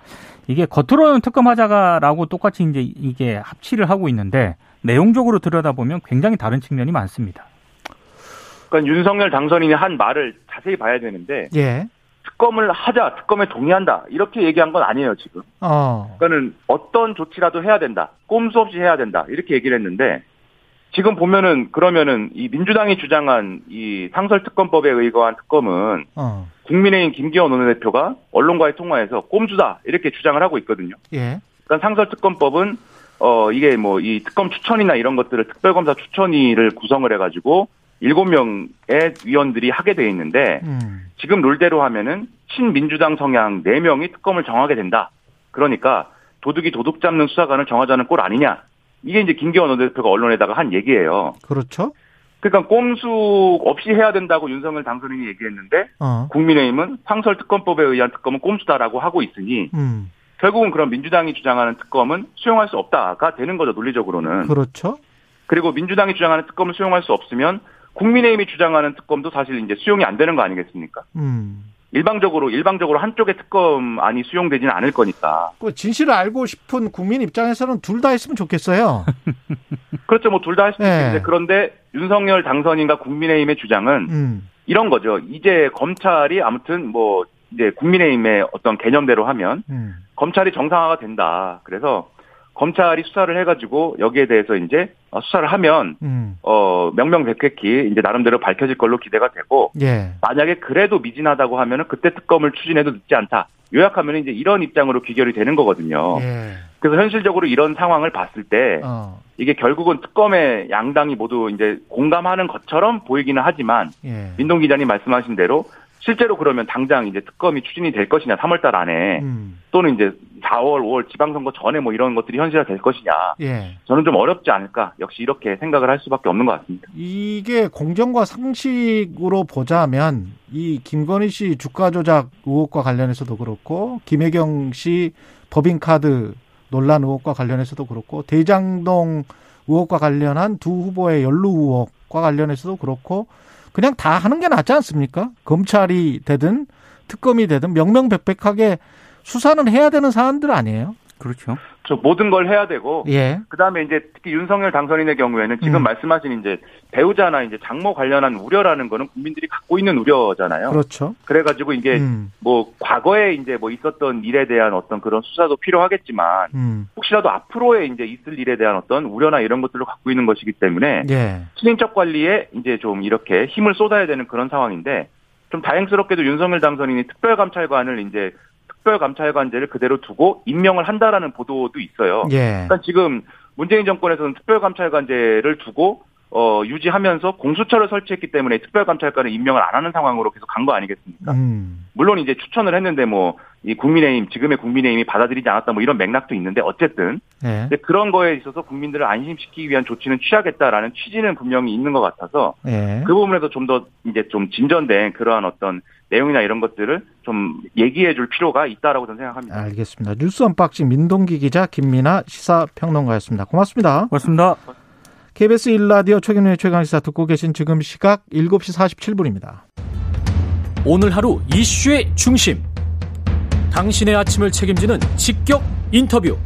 D: 이게 겉으로는 특검하자가라고 똑같이 이제 이게 합치를 하고 있는데 내용적으로 들여다보면 굉장히 다른 측면이 많습니다.
E: 그러니까 윤석열 당선인이 한 말을 자세히 봐야 되는데 예. 특검을 하자, 특검에 동의한다 이렇게 얘기한 건 아니에요 지금. 어. 그러니까는 어떤 조치라도 해야 된다, 꼼수 없이 해야 된다 이렇게 얘기를 했는데 지금 보면은 그러면은 이 민주당이 주장한 이 상설특검법에 의거한 특검은 어. 국민의힘 김기현 원내대표가 언론과의 통화에서 꼼수다 이렇게 주장을 하고 있거든요. 예. 그러니까 상설특검법은 어 이게 뭐 이 특검 추천이나 이런 것들을 특별검사 추천위를 구성을 해가지고 일곱 명의 위원들이 하게 돼 있는데 음. 지금 룰대로 하면은 친민주당 성향 네 명이 특검을 정하게 된다. 그러니까 도둑이 도둑 잡는 수사관을 정하자는 꼴 아니냐. 이게 이제 김기현 원내대표가 언론에다가 한 얘기예요.
B: 그렇죠.
E: 그러니까 꼼수 없이 해야 된다고 윤석열 당선인이 얘기했는데 어. 국민의힘은 상설 특검법에 의한 특검은 꼼수다라고 하고 있으니 음. 결국은 그런 민주당이 주장하는 특검은 수용할 수 없다가 되는 거죠 논리적으로는.
B: 그렇죠.
E: 그리고 민주당이 주장하는 특검을 수용할 수 없으면 국민의힘이 주장하는 특검도 사실 이제 수용이 안 되는 거 아니겠습니까? 음. 일방적으로 일방적으로 한쪽의 특검안이 수용되지는 않을 거니까.
B: 그 진실을 알고 싶은 국민 입장에서는 둘 다 했으면 좋겠어요.
E: 그렇죠, 뭐 둘다 했으면 네. 좋겠는데 그런데 윤석열 당선인과 국민의힘의 주장은 음. 이런 거죠. 이제 검찰이 아무튼 뭐 이제 국민의힘의 어떤 개념대로 하면 음. 검찰이 정상화가 된다. 그래서 검찰이 수사를 해가지고 여기에 대해서 이제 수사를 하면 음. 어 명명백백히 이제 나름대로 밝혀질 걸로 기대가 되고 예. 만약에 그래도 미진하다고 하면은 그때 특검을 추진해도 늦지 않다. 요약하면 이제 이런 입장으로 귀결이 되는 거거든요. 예. 그래서 현실적으로 이런 상황을 봤을 때 어. 이게 결국은 특검의 양당이 모두 이제 공감하는 것처럼 보이기는 하지만 예. 민동 기자님 말씀하신 대로 실제로 그러면 당장 이제 특검이 추진이 될 것이냐 3월달 안에 음. 또는 이제 4월, 5월 지방선거 전에 뭐 이런 것들이 현실화 될 것이냐 예. 저는 좀 어렵지 않을까 역시 이렇게 생각을 할 수밖에 없는 것 같습니다.
B: 이게 공정과 상식으로 보자면 이 김건희 씨 주가 조작 의혹과 관련해서도 그렇고 김혜경 씨 법인카드 논란 의혹과 관련해서도 그렇고 대장동 의혹과 관련한 두 후보의 연루 의혹과 관련해서도 그렇고 그냥 다 하는 게 낫지 않습니까? 검찰이 되든 특검이 되든 명명백백하게 수사는 해야 되는 사안들 아니에요?
D: 그렇죠.
E: 저 모든 걸 해야 되고 예. 그다음에 이제 특히 윤석열 당선인의 경우에는 지금 음. 말씀하신 이제 배우자나 이제 장모 관련한 우려라는 거는 국민들이 갖고 있는 우려잖아요.
B: 그렇죠.
E: 그래 가지고 이게 음. 뭐 과거에 이제 뭐 있었던 일에 대한 어떤 그런 수사도 필요하겠지만 음. 혹시라도 앞으로에 이제 있을 일에 대한 어떤 우려나 이런 것들을 갖고 있는 것이기 때문에 예. 친인척 관리에 이제 좀 이렇게 힘을 쏟아야 되는 그런 상황인데 좀 다행스럽게도 윤석열 당선인이 특별감찰관을 이제 특별감찰관제를 그대로 두고 임명을 한다라는 보도도 있어요. 예. 그러니까 지금 문재인 정권에서는 특별감찰관제를 두고 어, 유지하면서 공수처를 설치했기 때문에 특별감찰관을 임명을 안 하는 상황으로 계속 간 거 아니겠습니까? 음. 물론 이제 추천을 했는데 뭐, 이 국민의힘, 지금의 국민의힘이 받아들이지 않았다 뭐 이런 맥락도 있는데 어쨌든. 네. 그런 거에 있어서 국민들을 안심시키기 위한 조치는 취하겠다라는 취지는 분명히 있는 것 같아서. 네. 그 부분에서 좀 더 이제 좀 진전된 그러한 어떤 내용이나 이런 것들을 좀 얘기해 줄 필요가 있다라고 저는 생각합니다.
B: 알겠습니다. 뉴스 언박싱 민동기 기자 김민아 시사평론가였습니다. 고맙습니다.
D: 고맙습니다.
B: KBS 1라디오 최경영의 최강시사 듣고 계신 지금 시각 7시 47분입니다.
A: 오늘 하루 이슈의 중심. 당신의 아침을 책임지는 직격 인터뷰.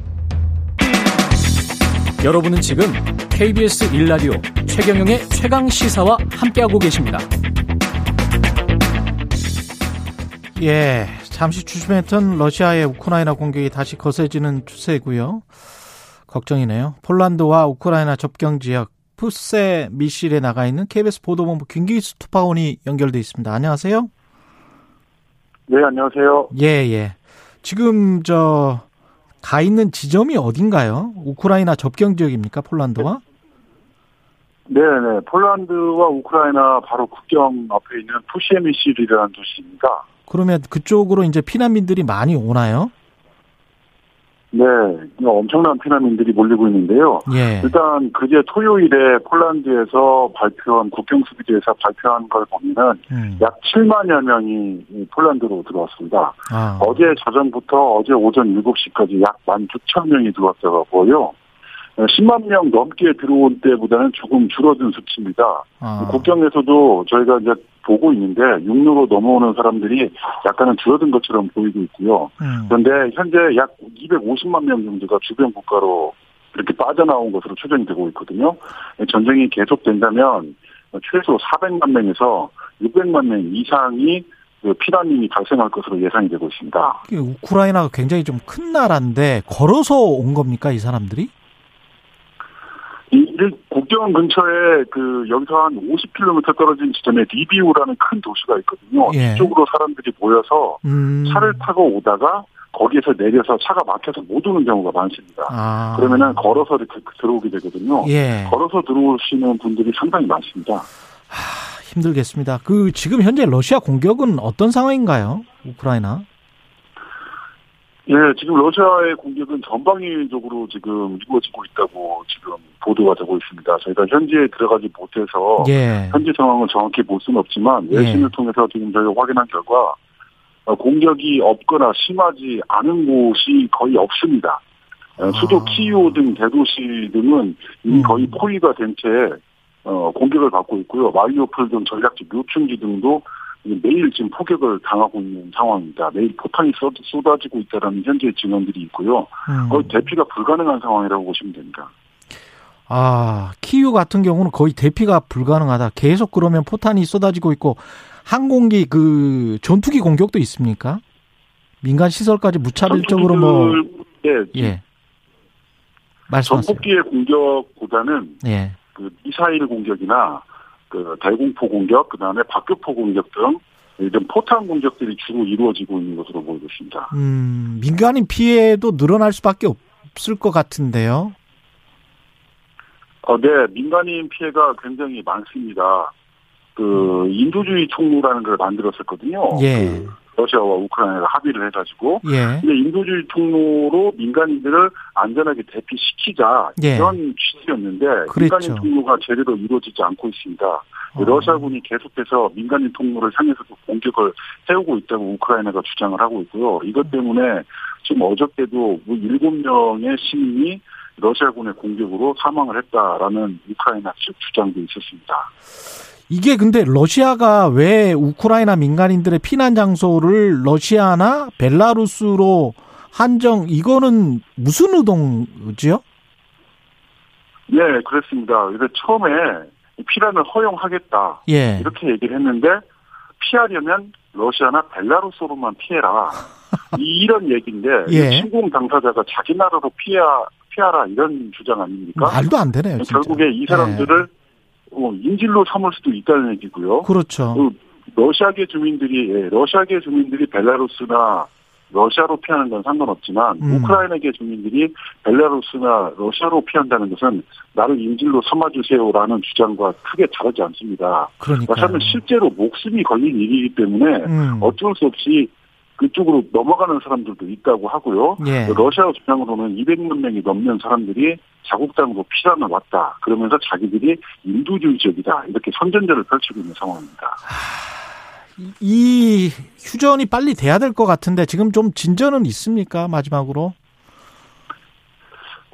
A: 여러분은 지금 KBS 1라디오 최경영의 최강시사와 함께하고 계십니다.
B: 예, 잠시 주춤했던 러시아의 우크라이나 공격이 다시 거세지는 추세고요. 걱정이네요. 폴란드와 우크라이나 접경 지역 푸세 미실에 나가 있는 KBS 보도본부 김기수 투파원이 연결돼 있습니다. 안녕하세요.
F: 네, 안녕하세요.
B: 예, 예. 지금 저 가 있는 지점이 어딘가요? 우크라이나 접경 지역입니까? 폴란드와?
F: 네, 네. 폴란드와 우크라이나 바로 국경 앞에 있는 푸시에미실이라는 도시입니다.
B: 그러면 그쪽으로 이제 피난민들이 많이 오나요?
F: 네, 엄청난 피난민들이 몰리고 있는데요. 예. 일단 그제 토요일에 폴란드에서 발표한 국경 수비대에서 발표한 걸 보면은 음. 약 7만여 명이 폴란드로 들어왔습니다. 아. 어제 저녁부터 어제 오전 7시까지 약 16,000 명이 들어왔다고요. 10만 명 넘게 들어온 때보다는 조금 줄어든 수치입니다. 아. 국경에서도 저희가 이제 보고 있는데 육로로 넘어오는 사람들이 약간은 줄어든 것처럼 보이고 있고요. 음. 그런데 현재 약 250만 명 정도가 주변 국가로 이렇게 빠져나온 것으로 추정이 되고 있거든요. 전쟁이 계속된다면 최소 400만 명에서 600만 명 이상이 그 피난민이 발생할 것으로 예상이 되고 있습니다.
B: 우크라이나가 굉장히 좀 큰 나라인데 걸어서 온 겁니까 이 사람들이?
F: 이 국경 근처에 그 여기서 한 50km 떨어진 지점에 리비우라는 큰 도시가 있거든요. 예. 이쪽으로 사람들이 모여서 음. 차를 타고 오다가 거기에서 내려서 차가 막혀서 못 오는 경우가 많습니다. 아. 그러면은 걸어서 이렇게 들어오게 되거든요. 예. 걸어서 들어오시는 분들이 상당히 많습니다.
B: 하, 힘들겠습니다. 그 지금 현재 러시아 공격은 어떤 상황인가요? 우크라이나?
F: 예, 지금 러시아의 공격은 전방위적으로 지금 이루어지고 있다고 지금 보도가 되고 있습니다. 저희가 현지에 들어가지 못해서 예. 현지 상황을 정확히 볼 수는 없지만 외신을 예. 통해서 지금 저희가 확인한 결과 어, 공격이 없거나 심하지 않은 곳이 거의 없습니다. 어, 수도 아. 키이오 등 대도시 등은 이미 음. 거의 포위가 된채 어, 공격을 받고 있고요. 마리오폴 등 전략적 묘충지 등도 매일 지금 포격을 당하고 있는 상황입니다. 매일 포탄이 쏟아지고 있다는 현재 증언들이 있고요. 음. 거의 대피가 불가능한 상황이라고 보시면 됩니다.
B: 아, 키유 같은 경우는 거의 대피가 불가능하다. 계속 그러면 포탄이 쏟아지고 있고 항공기 그 전투기 공격도 있습니까? 민간 시설까지 무차별적으로 뭐
F: 예. 예. 말씀하세요. 전폭기의 공격보다는 예. 그 미사일 공격이나 그 대공포 공격, 그 다음에 박격포 공격 등 이런 포탄 공격들이 주로 이루어지고 있는 것으로 보이고 있습니다.
B: 음, 민간인 피해도 늘어날 수밖에 없을 것 같은데요.
F: 어, 네, 민간인 피해가 굉장히 많습니다. 그 인도주의 총무라는 걸 만들었었거든요. 예. 그 러시아와 우크라이나가 합의를 해가지고. 예. 근데 인도주의 통로로 민간인들을 안전하게 대피시키자 예. 이런 취지였는데 그랬죠. 민간인 통로가 제대로 이루어지지 않고 있습니다. 어. 러시아군이 계속해서 민간인 통로를 향해서도 공격을 해오고 있다고 우크라이나가 주장을 하고 있고요. 이것 때문에 지금 어저께도 뭐 일곱 명의 시민이 러시아군의 공격으로 사망을 했다라는 우크라이나 측 주장도 있었습니다.
B: 이게 근데 러시아가 왜 우크라이나 민간인들의 피난 장소를 러시아나 벨라루스로 한정 이거는 무슨 의도지요?
F: 네, 그렇습니다. 그래서 처음에 피난을 허용하겠다 예. 이렇게 얘기를 했는데 피하려면 러시아나 벨라루스로만 피해라 이런 얘기인데 예. 침공 당사자가 자기 나라로 피하 피하라 이런 주장 아닙니까?
B: 말도 안 되네요.
F: 진짜. 결국에 이 사람들을 예. 어, 인질로 삼을 수도 있다는 얘기고요.
B: 그렇죠. 그
F: 러시아계 주민들이 예, 러시아계 주민들이 벨라루스나 러시아로 피하는 건 상관없지만 음. 우크라이나계 주민들이 벨라루스나 러시아로 피한다는 것은 나를 인질로 삼아주세요라는 주장과 크게 다르지 않습니다. 그러니까 러시아는 실제로 목숨이 걸린 일이기 때문에 음. 어쩔 수 없이 그쪽으로 넘어가는 사람들도 있다고 하고요. 예. 러시아 주장으로는 200만 명이 넘는 사람들이 자국 땅으로 피난을 왔다. 그러면서 자기들이 인도주의 적이다. 이렇게 선전제를 펼치고 있는 상황입니다.
B: 이 휴전이 빨리 돼야 될 것 같은데 지금 좀 진전은 있습니까? 마지막으로?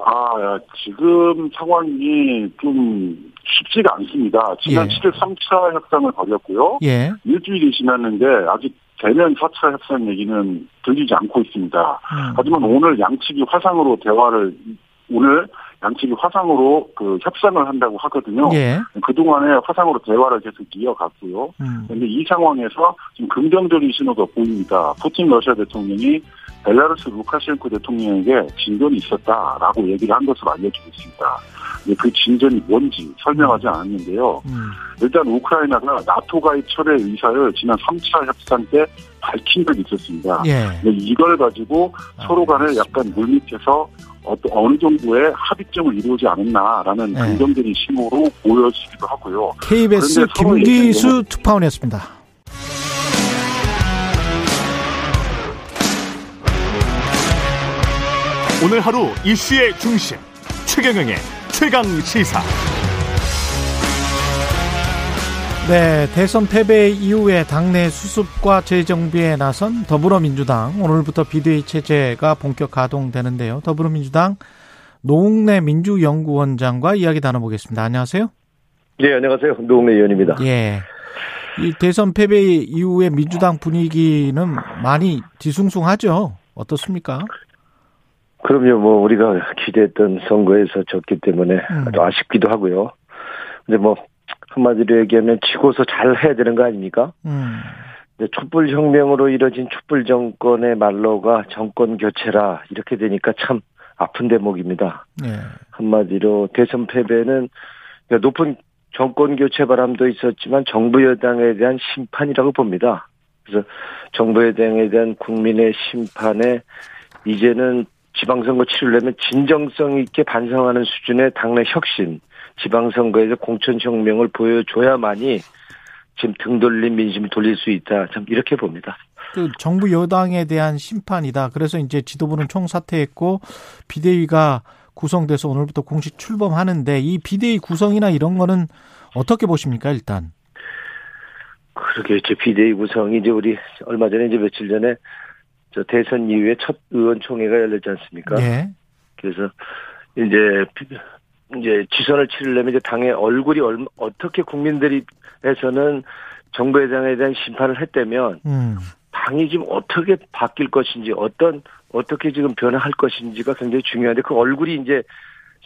F: 아, 지금 상황이 좀 쉽지가 않습니다. 지난 예. 7일 3차 협상을 벌였고요. 예. 일주일이 지났는데 아직 대면 4차 협상 얘기는 들리지 않고 있습니다. 음. 하지만 오늘 양측이 화상으로 대화를 오늘 양측이 화상으로 그 협상을 한다고 하거든요. 예. 그동안에 화상으로 대화를 계속 이어갔고요. 그런데 음. 이 상황에서 지금 긍정적인 신호가 보입니다. 푸틴 러시아 대통령이 벨라루스 루카셴코 대통령에게 진전이 있었다라고 얘기를 한 것으로 알려지고 있습니다. 그 진전이 뭔지 설명하지 않았는데요. 음. 일단 우크라이나가 나토 가입 철회 의사를 지난 3차 협상 때 밝힌 적이 있었습니다. 예. 이걸 가지고 아, 서로 간에 약간 물밑에서 어느 정도의 합의점을 이루지 않았나라는 네. 긍정적인 신호로 보여지기도 하고요.
B: KBS 김기수 특파원이었습니다.
A: 오늘 하루 이슈의 중심 최경영의 최강 시사.
B: 네, 대선 패배 이후에 당내 수습과 재정비에 나선 더불어민주당 오늘부터 비대위 체제가 본격 가동되는데요. 더불어민주당 노웅래 민주연구원장과 이야기 나눠보겠습니다. 안녕하세요.
G: 네, 안녕하세요. 노웅래 의원입니다.
B: 예. 이 대선 패배 이후에 민주당 분위기는 많이 뒤숭숭하죠. 어떻습니까?
G: 그럼요. 뭐 우리가 기대했던 선거에서 졌기 때문에 음. 아주 아쉽기도 하고요. 근데 뭐 한마디로 얘기하면 지고서 잘 해야 되는 거 아닙니까? 음. 촛불 혁명으로 이뤄진 촛불 정권의 말로가 정권 교체라 이렇게 되니까 참 아픈 대목입니다. 네. 한마디로 대선 패배는 높은 정권 교체 바람도 있었지만 정부 여당에 대한 심판이라고 봅니다. 그래서 정부 여당에 대한 국민의 심판에 이제는 지방선거 치르려면 진정성 있게 반성하는 수준의 당내 혁신, 지방선거에서 공천혁명을 보여줘야만이 지금 등 돌린 민심을 돌릴 수 있다. 참 이렇게 봅니다.
B: 그 정부 여당에 대한 심판이다. 그래서 이제 지도부는 총사퇴했고 비대위가 구성돼서 오늘부터 공식 출범하는데 이 비대위 구성이나 이런 거는 어떻게 보십니까 일단?
G: 그러게 이제 비대위 구성이 이제 우리 얼마 전에 이제 며칠 전에 저 대선 이후에 첫 의원총회가 열렸지 않습니까? 네. 그래서 이제 이제 지선을 치르려면 이제 당의 얼굴이 얼마, 어떻게 국민들이 에서는 정부에 대한 심판을 했다면 음. 당이 지금 어떻게 바뀔 것인지 어떤 어떻게 지금 변화할 것인지가 굉장히 중요한데 그 얼굴이 이제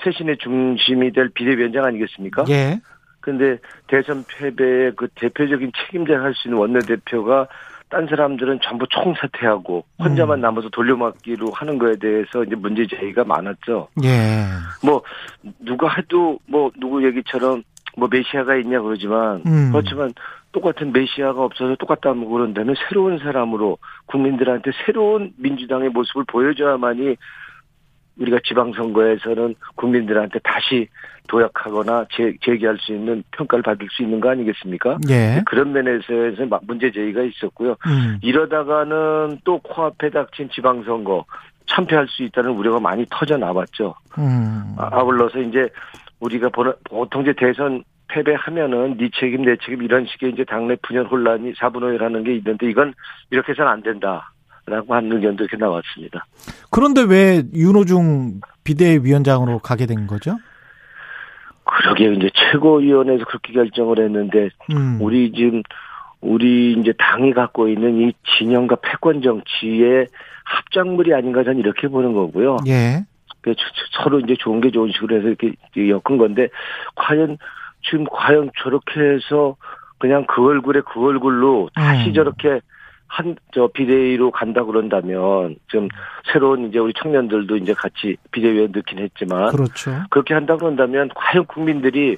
G: 쇄신의 중심이 될 비대위원장 아니겠습니까? 예. 근데 대선 패배의 그 대표적인 책임자를 할수 있는 원내대표가 딴 사람들은 전부 총사퇴하고 혼자만 음. 남아서 돌려막기로 하는 거에 대해서 이제 문제 제기가 많았죠.
B: 예.
G: 뭐 누가 해도 뭐 누구 얘기처럼 뭐 메시아가 있냐 그러지만 음. 그렇지만 똑같은 메시아가 없어서 똑같다고 그런다면 새로운 사람으로 국민들한테 새로운 민주당의 모습을 보여줘야만이 우리가 지방선거에서는 국민들한테 다시 도약하거나 재, 재개할 수 있는 평가를 받을 수 있는 거 아니겠습니까?
B: 예.
G: 그런 면에서 문제 제기가 있었고요. 음. 이러다가는 또 코앞에 닥친 지방선거 참패할 수 있다는 우려가 많이 터져 나왔죠.
B: 음.
G: 아, 아울러서 이제 우리가 보통 이제 대선 패배하면은 네 책임 내 책임 이런 식의 이제 당내 분열 혼란이 사분오열하는 게 있는데 이건 이렇게 해서는 안 된다. 라고 하는 의견도 이렇게 나왔습니다.
B: 그런데 왜 윤호중 비대위원장으로 가게 된 거죠?
G: 그러게 이제 최고위원회에서 그렇게 결정을 했는데 음. 우리 지금 우리 이제 당이 갖고 있는 이 진영과 패권 정치의 합작물이 아닌가 저는 이렇게 보는 거고요.
B: 예.
G: 서로 이제 좋은 게 좋은 식으로 해서 이렇게 엮은 건데 과연 지금 과연 저렇게 해서 그냥 그 얼굴에 그 얼굴로 다시 음. 저렇게 한, 저, 비대위로 간다 그런다면, 지금 새로운 이제 우리 청년들도 이제 같이 비대위에 넣긴 했지만.
B: 그렇죠.
G: 그렇게 한다 그런다면, 과연 국민들이,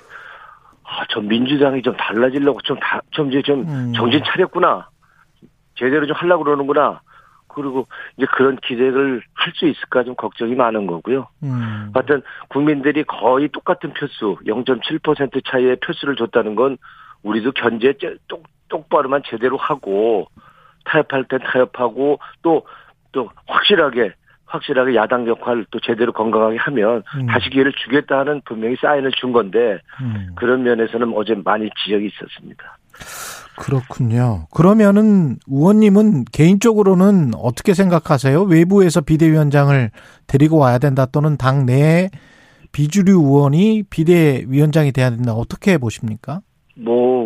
G: 아, 저 민주당이 좀 달라지려고 좀 다, 좀 이제 좀 음. 정신 차렸구나. 제대로 좀 하려고 그러는구나. 그리고 이제 그런 기대를 할 수 있을까 좀 걱정이 많은 거고요.
B: 음.
G: 하여튼 국민들이 거의 똑같은 표수, 0.7% 차이의 표수를 줬다는 건 우리도 견제 똑, 똑바로만 제대로 하고 타협할 때 타협하고 또, 또 확실하게 확실하게 야당 역할을 또 제대로 건강하게 하면 음. 다시 기회를 주겠다는 분명히 사인을 준 건데 음. 그런 면에서는 어제 많이 지적이 있었습니다.
B: 그렇군요. 그러면은 의원님은 개인적으로는 어떻게 생각하세요? 외부에서 비대위원장을 데리고 와야 된다 또는 당 내에 비주류 의원이 비대위원장이 돼야 된다. 어떻게 보십니까?
G: 뭐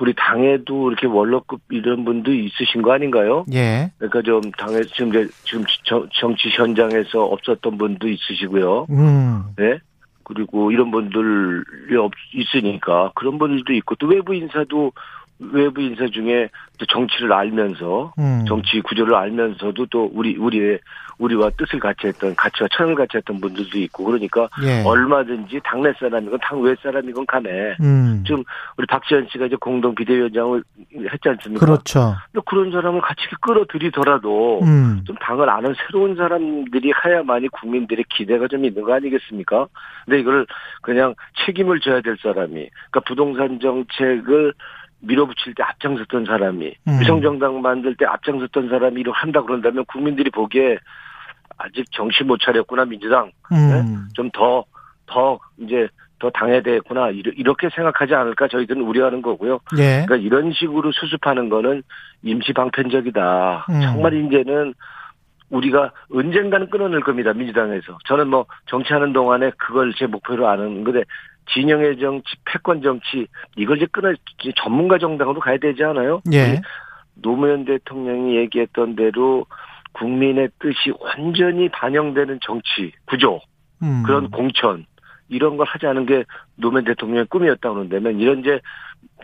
G: 우리 당에도 이렇게 원로급 이런 분도 있으신 거 아닌가요?
B: 예.
G: 그러니까 좀 당에 지금 지금 정치 현장에서 없었던 분도 있으시고요.
B: 음.
G: 네. 그리고 이런 분들이 없 있으니까 그런 분들도 있고 또 외부 인사도 외부 인사 중에 또 정치를 알면서 음. 정치 구조를 알면서도 또 우리 우리의 우리와 뜻을 같이 했던 가치와 천을 같이 했던 분들도 있고 그러니까
B: 예.
G: 얼마든지 당내 사람이건 당외 사람이건 간에
B: 음.
G: 좀 우리 박지원 씨가 이제 공동 비대위원장을 했지 않습니까?
B: 그렇죠.
G: 그런 사람을 같이 끌어들이더라도
B: 음.
G: 좀 당을 아는 새로운 사람들이 해야만이 국민들의 기대가 좀 있는 거 아니겠습니까? 근데 이걸 그냥 책임을 져야 될 사람이 그러니까 부동산 정책을 밀어붙일 때 앞장섰던 사람이 음. 위성정당 만들 때 앞장섰던 사람이 이렇게 한다 그런다면 국민들이 보기에 아직 정신 못 차렸구나 민주당
B: 음. 네?
G: 좀더더 더 이제 더 당해야 되겠구나 이렇게 생각하지 않을까 저희들은 우려하는 거고요.
B: 예.
G: 그러니까 이런 식으로 수습하는 거는 임시 방편적이다.
B: 음.
G: 정말 이제는 우리가 언젠가는 끊어낼 겁니다 민주당에서. 저는 뭐 정치하는 동안에 그걸 제 목표로 아는 건데 진영의 정치, 패권 정치 이걸 이제 끊어 전문가 정당으로 가야 되지 않아요?
B: 예.
G: 노무현 대통령이 얘기했던 대로 국민의 뜻이 완전히 반영되는 정치 구조
B: 음.
G: 그런 공천 이런 걸 하지 않은 게 노무현 대통령의 꿈이었다 그런다면 이런 이제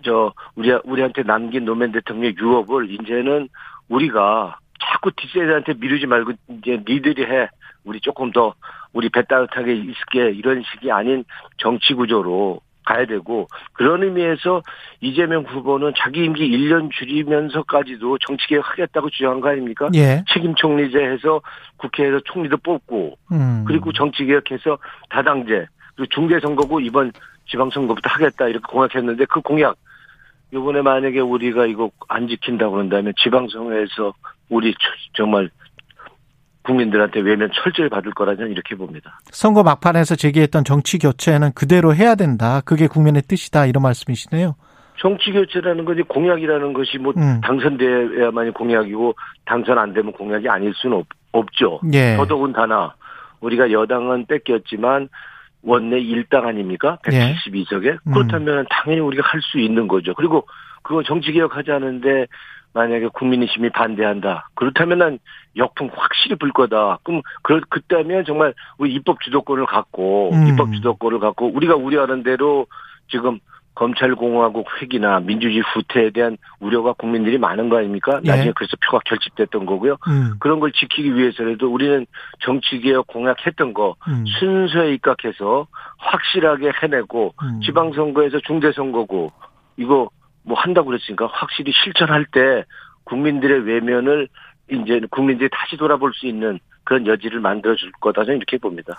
G: 저 우리 우리한테 남긴 노무현 대통령의 유업을 이제는 우리가 자꾸 뒷세대한테 미루지 말고 이제 니들이 해 우리 조금 더 우리 배 따뜻하게 있을게 이런 식이 아닌 정치 구조로 가야 되고 그런 의미에서 이재명 후보는 자기 임기 1년 줄이면서까지도 정치개혁 하겠다고 주장한 거 아닙니까?
B: 예.
G: 책임 총리제 해서 국회에서 총리도 뽑고
B: 음.
G: 그리고 정치개혁해서 다당제 그리고 중대선거고 이번 지방선거부터 하겠다 이렇게 공약했는데 그 공약 이번에 만약에 우리가 이거 안 지킨다 그런다면 지방선거에서 우리 정말 국민들한테 외면 철저히 받을 거라 저는 이렇게 봅니다.
B: 선거 막판에서 제기했던 정치 교체는 그대로 해야 된다. 그게 국민의 뜻이다. 이런 말씀이시네요.
G: 정치 교체라는 것이 공약이라는 것이 뭐 음. 당선돼야만이 공약이고 당선 안 되면 공약이 아닐 수는 없, 없죠.
B: 예.
G: 더더군다나 우리가 여당은 뺏겼지만 원내 1당 아닙니까? 172석에.
B: 예. 음.
G: 그렇다면 당연히 우리가 할 수 있는 거죠. 그리고 그건 정치 개혁하지 않은데 만약에 국민의힘이 반대한다. 그렇다면 난 역풍 확실히 불 거다. 그럼 그, 그때면 정말 우리 입법 주도권을 갖고,
B: 음.
G: 입법 주도권을 갖고, 우리가 우려하는 대로 지금 검찰공화국 획이나 민주주의 후퇴에 대한 우려가 국민들이 많은 거 아닙니까? 예. 나중에 그래서 표가 결집됐던 거고요. 음. 그런 걸 지키기 위해서라도 우리는 정치개혁 공약했던 거 음. 순서에 입각해서 확실하게 해내고 음. 지방선거에서 중대선거고 이거 뭐 한다고 그랬으니까 확실히 실천할 때 국민들의 외면을 이제 국민들이 다시 돌아볼 수 있는 그런 여지를 만들어줄 거다 저는 이렇게 봅니다.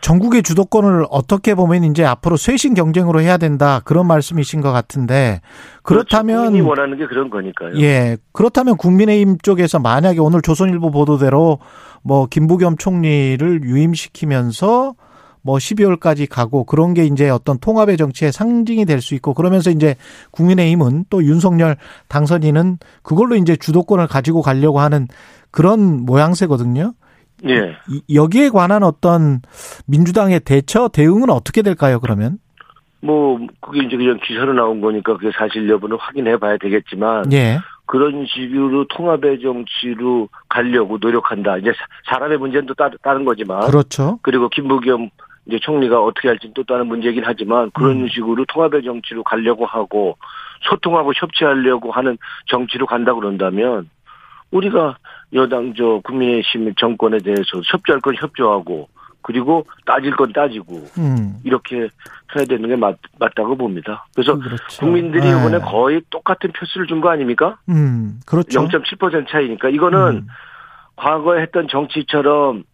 B: 전국의 주도권을 어떻게 보면 이제 앞으로 쇄신 경쟁으로 해야 된다 그런 말씀이신 것 같은데 그렇다면
G: 국민이 원하는 게 그런 거니까요.
B: 예 그렇다면 국민의힘 쪽에서 만약에 오늘 조선일보 보도대로 뭐 김부겸 총리를 유임시키면서 뭐 12월까지 가고 그런 게 이제 어떤 통합의 정치의 상징이 될 수 있고 그러면서 이제 국민의힘은 또 윤석열 당선인은 그걸로 이제 주도권을 가지고 가려고 하는 그런 모양새거든요.
G: 예.
B: 여기에 관한 어떤 민주당의 대처 대응은 어떻게 될까요? 그러면?
G: 뭐 그게 이제 그냥 기사로 나온 거니까 그게 사실 여부는 확인해 봐야 되겠지만
B: 예.
G: 그런 식으로 통합의 정치로 가려고 노력한다. 이제 사람의 문제는 또 다른 거지만
B: 그렇죠.
G: 그리고 김부겸 이제 총리가 어떻게 할지는 또 다른 문제긴 하지만 그런 음. 식으로 통합의 정치로 가려고 하고 소통하고 협치하려고 하는 정치로 간다 그런다면 우리가 여당 저 국민의힘 정권에 대해서 협조할 건 협조하고 그리고 따질 건 따지고 음. 이렇게 해야 되는 게 맞, 맞다고 봅니다. 그래서 그렇죠. 국민들이 네. 이번에 거의 똑같은 표수를 준 거 아닙니까?
B: 음, 그렇죠.
G: 0.7% 차이니까 이거는 음. 과거에 했던 정치처럼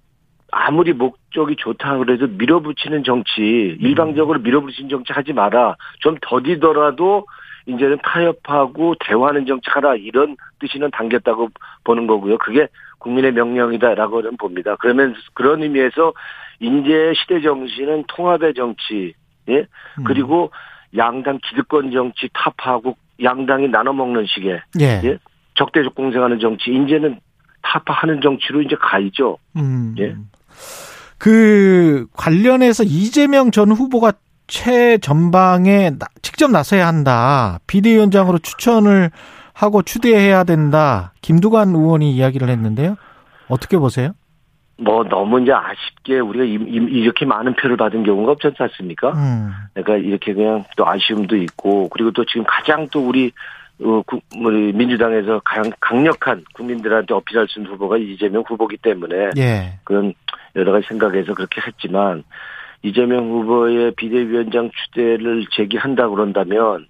G: 아무리 목적이 좋다 그래도 밀어붙이는 정치, 음. 일방적으로 밀어붙이는 정치 하지 마라. 좀 더디더라도 이제는 타협하고 대화하는 정치하라 이런 뜻이는 담겼다고 보는 거고요. 그게 국민의 명령이다라고는 봅니다. 그러면 그런 의미에서 인제 시대 정신은 통합의 정치, 예 음. 그리고 양당 기득권 정치 타파하고 양당이 나눠 먹는 식의 예. 예? 적대적 공생하는 정치, 이제는 타파하는 정치로 이제 가야죠.
B: 음. 예. 그 관련해서 이재명 전 후보가 최전방에 직접 나서야 한다. 비대위원장으로 추천을 하고 추대해야 된다. 김두관 의원이 이야기를 했는데요. 어떻게 보세요?
G: 뭐 너무 이제 아쉽게 우리가 이렇게 많은 표를 받은 경우가 없지 않습니까? 음. 그러니까 이렇게 그냥 또 아쉬움도 있고 그리고 또 지금 가장 또 우리 어, 우리 민주당에서 가장 강력한 국민들한테 어필할 수 있는 후보가 이재명 후보기 때문에
B: 예.
G: 그런 여러 가지 생각에서 그렇게 했지만 이재명 후보의 비대위원장 추대를 제기한다 그런다면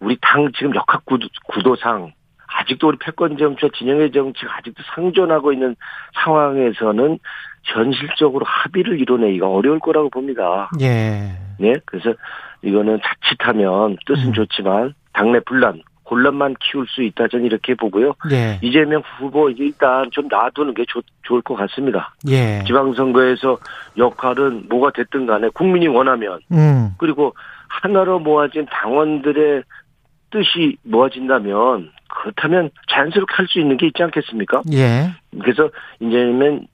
G: 우리 당 지금 역학 구도, 상 아직도 우리 패권 정치와 진영의 정치가 아직도 상존하고 있는 상황에서는 현실적으로 합의를 이뤄내기가 어려울 거라고 봅니다.
B: 예.
G: 네. 그래서 이거는 자칫하면 뜻은 음. 좋지만 당내 분란, 혼란만 키울 수 있다 저는 이렇게 보고요.
B: 예.
G: 이재명 후보 일단 좀 놔두는 게 좋, 좋을 것 같습니다.
B: 예.
G: 지방선거에서 역할은 뭐가 됐든 간에 국민이 원하면
B: 음.
G: 그리고 하나로 모아진 당원들의 뜻이 모아진다면 그렇다면 자연스럽게 할 수 있는 게 있지 않겠습니까?
B: 예.
G: 그래서 이제는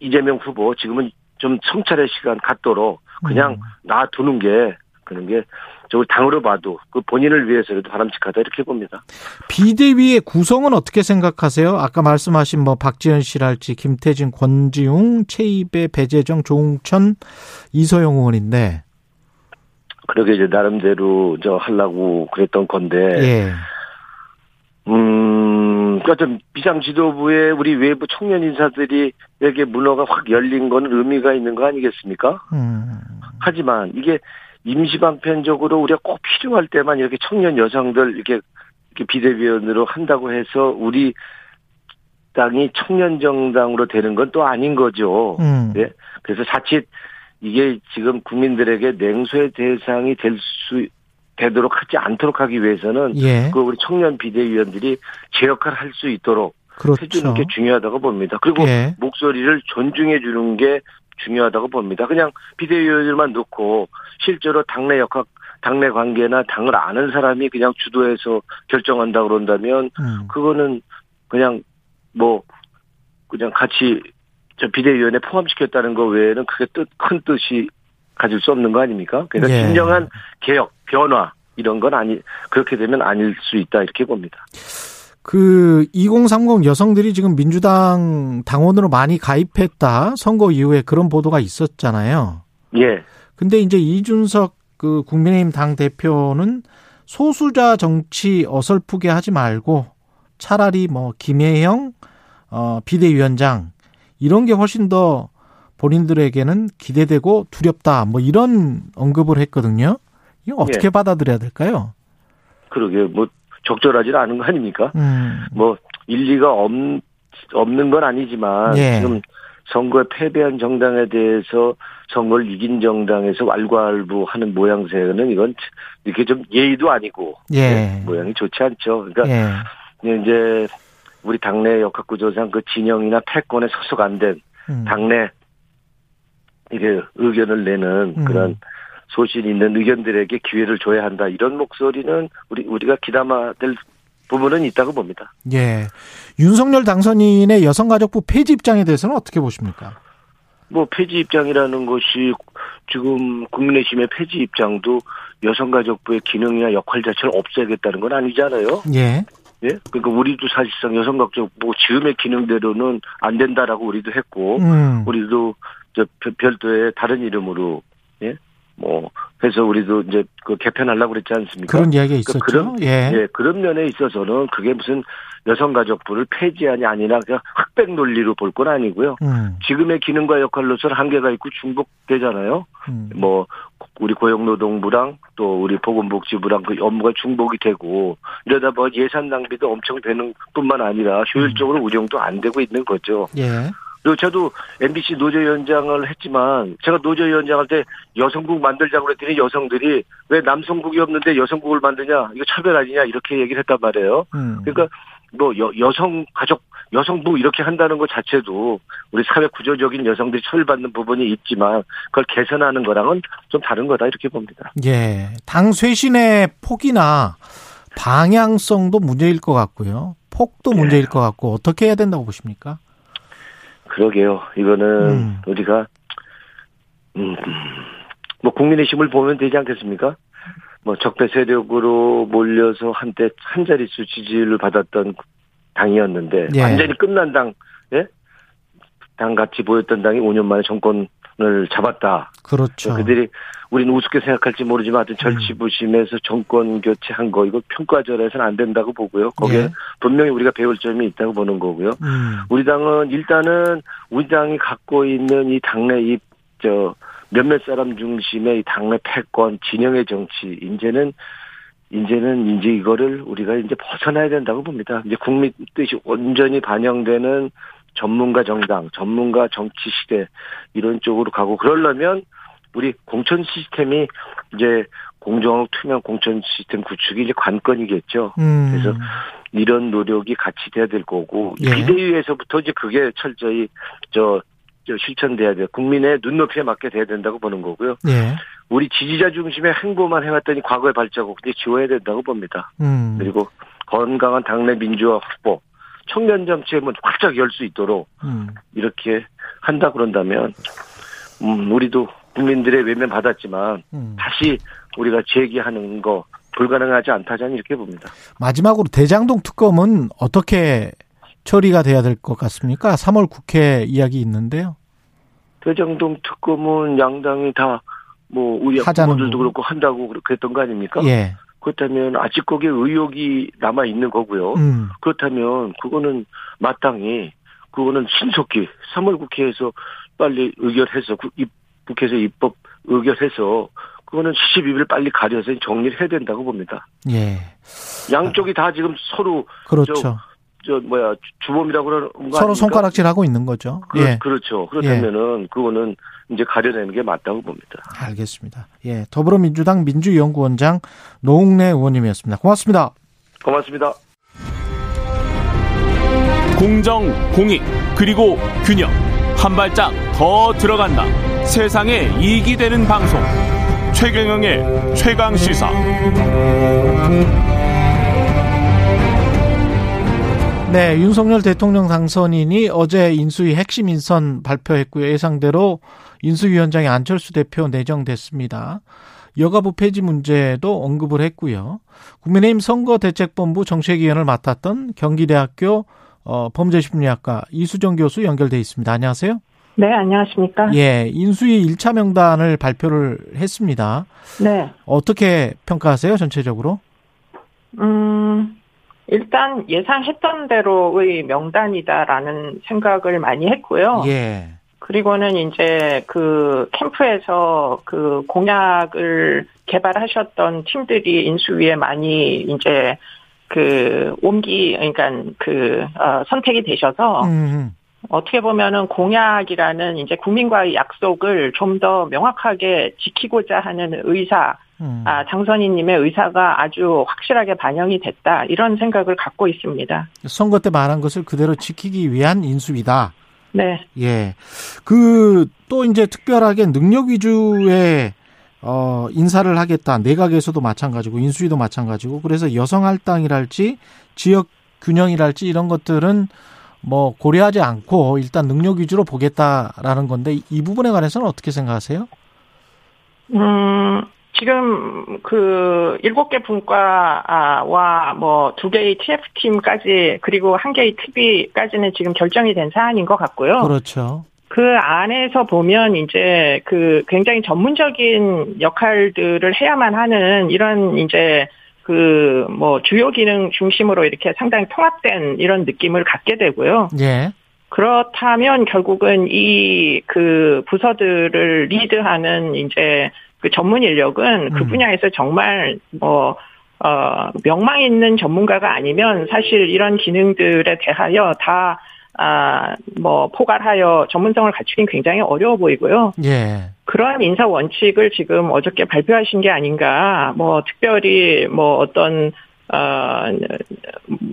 G: 이재명 후보 지금은 좀 성찰의 시간 갖도록 그냥 음. 놔두는 게 그런 게 저걸 당으로 봐도 그 본인을 위해서라도 바람직하다 이렇게 봅니다.
B: 비대위의 구성은 어떻게 생각하세요? 아까 말씀하신 뭐 박지현 씨랄지 김태진, 권지웅, 최입의 배재정, 조웅천, 이소영 의원인데
G: 그렇게 이제 나름대로 저 하려고 그랬던 건데
B: 예.
G: 음, 그러니까 좀 비상 지도부에 우리 외부 청년 인사들이 여기 문화가 확 열린 건 의미가 있는 거 아니겠습니까?
B: 음.
G: 하지만 이게 임시방편적으로 우리가 꼭 필요할 때만 이렇게 청년 여성들 이렇게, 이렇게 비대위원으로 한다고 해서 우리 당이 청년 정당으로 되는 건 또 아닌 거죠.
B: 음.
G: 네. 그래서 자칫 이게 지금 국민들에게 냉소의 대상이 될 수 되도록 하지 않도록 하기 위해서는
B: 예.
G: 그 우리 청년 비대위원들이 제 역할을 할 수 있도록
B: 그렇죠.
G: 해주는 게 중요하다고 봅니다. 그리고
B: 예.
G: 목소리를 존중해 주는 게 중요하다고 봅니다. 그냥 비대위원들만 놓고 실제로 당내 역학, 당내 관계나 당을 아는 사람이 그냥 주도해서 결정한다 그런다면
B: 음.
G: 그거는 그냥 뭐 그냥 같이 저 비대위원회 포함시켰다는 거 외에는 크게 뜻, 큰 뜻이 가질 수 없는 거 아닙니까? 그러니까
B: 예.
G: 진정한 개혁, 변화 이런 건 아니 그렇게 되면 아닐 수 있다 이렇게 봅니다.
B: 그 2030 여성들이 지금 민주당 당원으로 많이 가입했다. 선거 이후에 그런 보도가 있었잖아요.
G: 예.
B: 근데 이제 이준석 그 국민의힘 당 대표는 소수자 정치 어설프게 하지 말고 차라리 뭐 김혜영 어 비대위원장 이런 게 훨씬 더 본인들에게는 기대되고 두렵다. 뭐 이런 언급을 했거든요. 이거 어떻게 예. 받아들여야 될까요?
G: 그러게 뭐 적절하지 않은 거 아닙니까? 음. 뭐 일리가 없, 없는 건 아니지만 예. 지금 선거에 패배한 정당에 대해서 선거를 이긴 정당에서 왈가왈부하는 모양새는 이건 이렇게 좀 예의도 아니고 예. 네, 모양이 좋지 않죠. 그러니까 예. 이제 우리 당내 역학구조상 그 진영이나 패권에 소속 안된 음. 당내 이게 의견을 내는 음. 그런 소신 있는 의견들에게 기회를 줘야 한다 이런 목소리는 우리 우리가 기담아 될 부분은 있다고 봅니다.
B: 예. 윤석열 당선인의 여성가족부 폐지 입장에 대해서는 어떻게 보십니까?
G: 뭐 폐지 입장이라는 것이 지금 국민의힘의 폐지 입장도 여성가족부의 기능이나 역할 자체를 없애겠다는 건 아니잖아요.
B: 예.
G: 예? 그러니까 우리도 사실상 여성가족부 지금의 기능대로는 안 된다라고 우리도 했고, 음. 우리도 저 별도의 다른 이름으로 예? 뭐 해서 우리도 이제 그 개편하려고 그랬지 않습니까?
B: 그런 이야기가 그러니까 있었죠.
G: 그런, 예. 예. 그런 면에 있어서는 그게 무슨 여성가족부를 폐지하니 아니라 그냥 흑백 논리로 볼 건 아니고요. 음. 지금의 기능과 역할로서는 한계가 있고 중복되잖아요. 음. 뭐 우리 고용노동부랑 또 우리 보건복지부랑 그 업무가 중복이 되고 이러다 보니 예산 낭비도 엄청 되는 뿐만 아니라 효율적으로 음. 운영도 안 되고 있는 거죠.
B: 예.
G: 그리고 저도 MBC 노조위원장을 했지만 제가 노조위원장 할 때 여성국 만들자고 그랬더니 여성들이 왜 남성국이 없는데 여성국을 만드냐 이거 차별 아니냐 이렇게 얘기를 했단 말이에요. 음. 그러니까 뭐 여, 여성 가족 여성부 이렇게 한다는 것 자체도 우리 사회 구조적인 여성들이 처벌받는 부분이 있지만 그걸 개선하는 거랑은 좀 다른 거다 이렇게 봅니다.
B: 예, 당 쇄신의 폭이나 방향성도 문제일 것 같고요. 폭도 문제일 네. 것 같고 어떻게 해야 된다고 보십니까?
G: 그러게요. 이거는 음. 우리가 음, 뭐 국민의힘을 보면 되지 않겠습니까? 뭐 적대 세력으로 몰려서 한때 한 자릿수 지지를 받았던 당이었는데 예. 완전히 끝난 당, 예? 당 같이 보였던 당이 5년 만에 정권 을 잡았다.
B: 그렇죠.
G: 그들이 우리는 우습게 생각할지 모르지만 하여튼 절치부심에서 정권 교체한 거 이거 평가절에서는 안 된다고 보고요. 거기에 예. 분명히 우리가 배울 점이 있다고 보는 거고요. 음. 우리 당은 일단은 우리 당이 갖고 있는 이 당내 이저 몇몇 사람 중심의 이 당내 패권 진영의 정치 이제는 이제는 이제 이거를 우리가 이제 벗어나야 된다고 봅니다. 이제 국민 뜻이 온전히 반영되는 전문가 정당, 전문가 정치 시대 이런 쪽으로 가고 그러려면 우리 공천 시스템이 이제 공정하고 투명 공천 시스템 구축이 이제 관건이겠죠. 음. 그래서 이런 노력이 같이 돼야 될 거고 예. 비대위에서부터 이제 그게 철저히 저, 저 실천돼야 돼요. 국민의 눈높이에 맞게 돼야 된다고 보는 거고요.
B: 예.
G: 우리 지지자 중심의 행보만 해왔더니 과거의 발자국 이제 지워야 된다고 봅니다.
B: 음.
G: 그리고 건강한 당내 민주화 확보, 청년 정치의 문 활짝 열 수 있도록 음. 이렇게 한다 그런다면 음, 우리도 국민들의 외면 받았지만 음. 다시 우리가 제기하는 거 불가능하지 않다자는 이렇게 봅니다.
B: 마지막으로 대장동 특검은 어떻게 처리가 돼야 될 것 같습니까? 3월 국회 이야기 있는데요.
G: 대장동 특검은 양당이 다 뭐 우리 후보들도 그렇고 한다고 그렇게 했던 거 아닙니까?
B: 예.
G: 그렇다면 아직 거기에 의혹이 남아 있는 거고요.
B: 음.
G: 그렇다면 그거는 마땅히 그거는 신속히 3월 국회에서 빨리 의결해서 국회에서 입법 의결해서 그거는 12일 빨리 가려서 정리를 해야 된다고 봅니다.
B: 예.
G: 양쪽이 다 지금 서로
B: 그렇죠.
G: 저, 저 뭐야 주범이라고 그러는
B: 거 서로 손가락질하고 있는 거죠.
G: 그, 예. 그렇죠. 그렇다면은 예. 그거는 이제 가려내는 게 맞다고 봅니다.
B: 알겠습니다. 예. 더불어민주당 민주연구원장 노웅래 의원님이었습니다. 고맙습니다.
G: 고맙습니다.
H: 공정, 공익, 그리고 균형. 한 발짝 더 들어간다. 세상에 이익이 되는 방송 최경영의 최강 시사
B: 네, 윤석열 대통령 당선인이 어제 인수위 핵심 인선 발표했고요. 예상대로 인수위원장이 안철수 대표 내정됐습니다. 여가부 폐지 문제도 언급을 했고요. 국민의힘 선거대책본부 정책위원을 맡았던 경기대학교 어, 범죄심리학과 이수정 교수 연결돼 있습니다. 안녕하세요.
I: 네, 안녕하십니까?
B: 예, 인수위 1차 명단을 발표를 했습니다.
I: 네.
B: 어떻게 평가하세요, 전체적으로?
I: 음, 일단 예상했던 대로의 명단이다라는 생각을 많이 했고요.
B: 예.
I: 그리고는 이제 그 캠프에서 그 공약을 개발하셨던 팀들이 인수위에 많이 이제 그 옮기 그러니까 그 어, 선택이 되셔서 음. 어떻게 보면은 공약이라는 이제 국민과의 약속을 좀 더 명확하게 지키고자 하는 의사, 음. 아, 장선희님의 의사가 아주 확실하게 반영이 됐다. 이런 생각을 갖고 있습니다.
B: 선거 때 말한 것을 그대로 지키기 위한 인수위다.
I: 네.
B: 예. 그, 또 이제 특별하게 능력 위주의 어, 인사를 하겠다. 내각에서도 마찬가지고, 인수위도 마찬가지고, 그래서 여성 할당이랄지, 지역 균형이랄지 이런 것들은 뭐 고려하지 않고 일단 능력 위주로 보겠다라는 건데 이 부분에 관해서는 어떻게 생각하세요?
I: 음, 지금 그 일곱 개 분과와 뭐 두 개의 TF팀까지 그리고 한 개의 TV까지는 지금 결정이 된 사안인 것 같고요.
B: 그렇죠.
I: 그 안에서 보면 이제 그 굉장히 전문적인 역할들을 해야만 하는 이런 이제 그 뭐 주요 기능 중심으로 이렇게 상당히 통합된 이런 느낌을 갖게 되고요.
B: 예.
I: 그렇다면 결국은 이 그 부서들을 리드하는 이제 그 전문 인력은 그 음. 분야에서 정말 뭐 어, 명망 있는 전문가가 아니면 사실 이런 기능들에 대하여 다, 아, 뭐, 포괄하여 전문성을 갖추긴 굉장히 어려워 보이고요.
B: 예.
I: 그러한 인사 원칙을 지금 어저께 발표하신 게 아닌가, 뭐, 특별히 뭐 어떤, 어,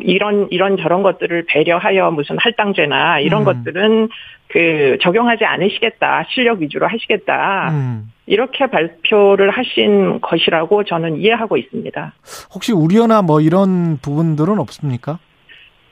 I: 이런, 이런 저런 것들을 배려하여 무슨 할당제나 이런 음. 것들은 그 적용하지 않으시겠다. 실력 위주로 하시겠다. 음. 이렇게 발표를 하신 것이라고 저는 이해하고 있습니다.
B: 혹시 우려나 뭐 이런 부분들은 없습니까?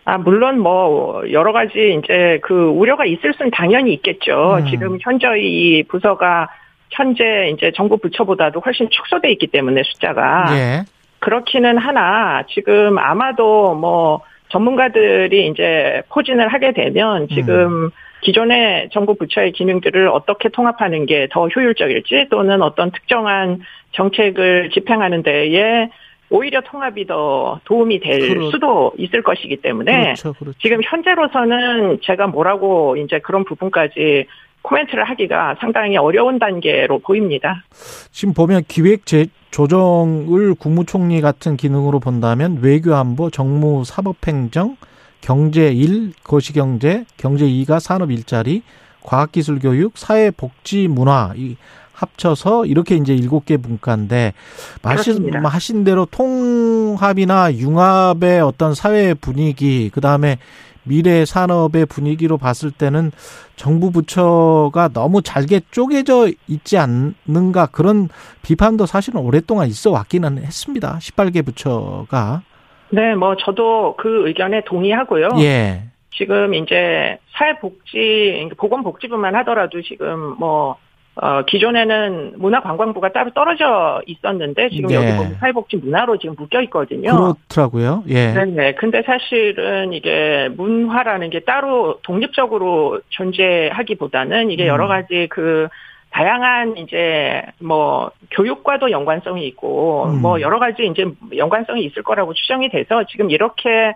I: 아, 물론 뭐, 여러 가지 이제 그 우려가 있을 수는 당연히 있겠죠. 음. 지금 현저히 이 부서가 현재 이제 정부 부처보다도 훨씬 축소돼 있기 때문에 숫자가.
B: 예.
I: 그렇기는 하나, 지금 아마도 뭐, 전문가들이 이제 포진을 하게 되면 지금 음. 기존의 정부 부처의 기능들을 어떻게 통합하는 게 더 효율적일지 또는 어떤 특정한 정책을 집행하는 데에 오히려 통합이 더 도움이 될 그렇... 수도 있을 것이기 때문에
B: 그렇죠, 그렇죠.
I: 지금 현재로서는 제가 뭐라고 이제 그런 부분까지 코멘트를 하기가 상당히 어려운 단계로 보입니다.
B: 지금 보면 기획 재 조정을 국무총리 같은 기능으로 본다면 외교안보, 정무, 사법행정, 경제 1, 거시경제, 경제 2가 산업 일자리, 과학기술교육, 사회복지 문화 이 합쳐서 이렇게 이제 일곱 개 분과인데 말씀 하신 대로 통합이나 융합의 어떤 사회 분위기 그다음에 미래 산업의 분위기로 봤을 때는 정부 부처가 너무 잘게 쪼개져 있지 않는가 그런 비판도 사실은 오랫동안 있어 왔기는 했습니다. 18개 부처가.
I: 네, 뭐 저도 그 의견에 동의하고요.
B: 예.
I: 지금 이제 사회복지, 보건복지부만 하더라도 지금 뭐 어, 기존에는 문화관광부가 따로 떨어져 있었는데 지금 네. 여기 보면 사회복지 문화로 지금 묶여 있거든요.
B: 그렇더라고요. 예.
I: 네, 네. 근데 사실은 이게 문화라는 게 따로 독립적으로 존재하기보다는 이게 음. 여러 가지 그 다양한 이제 뭐 교육과도 연관성이 있고 음. 뭐 여러 가지 이제 연관성이 있을 거라고 추정이 돼서 지금 이렇게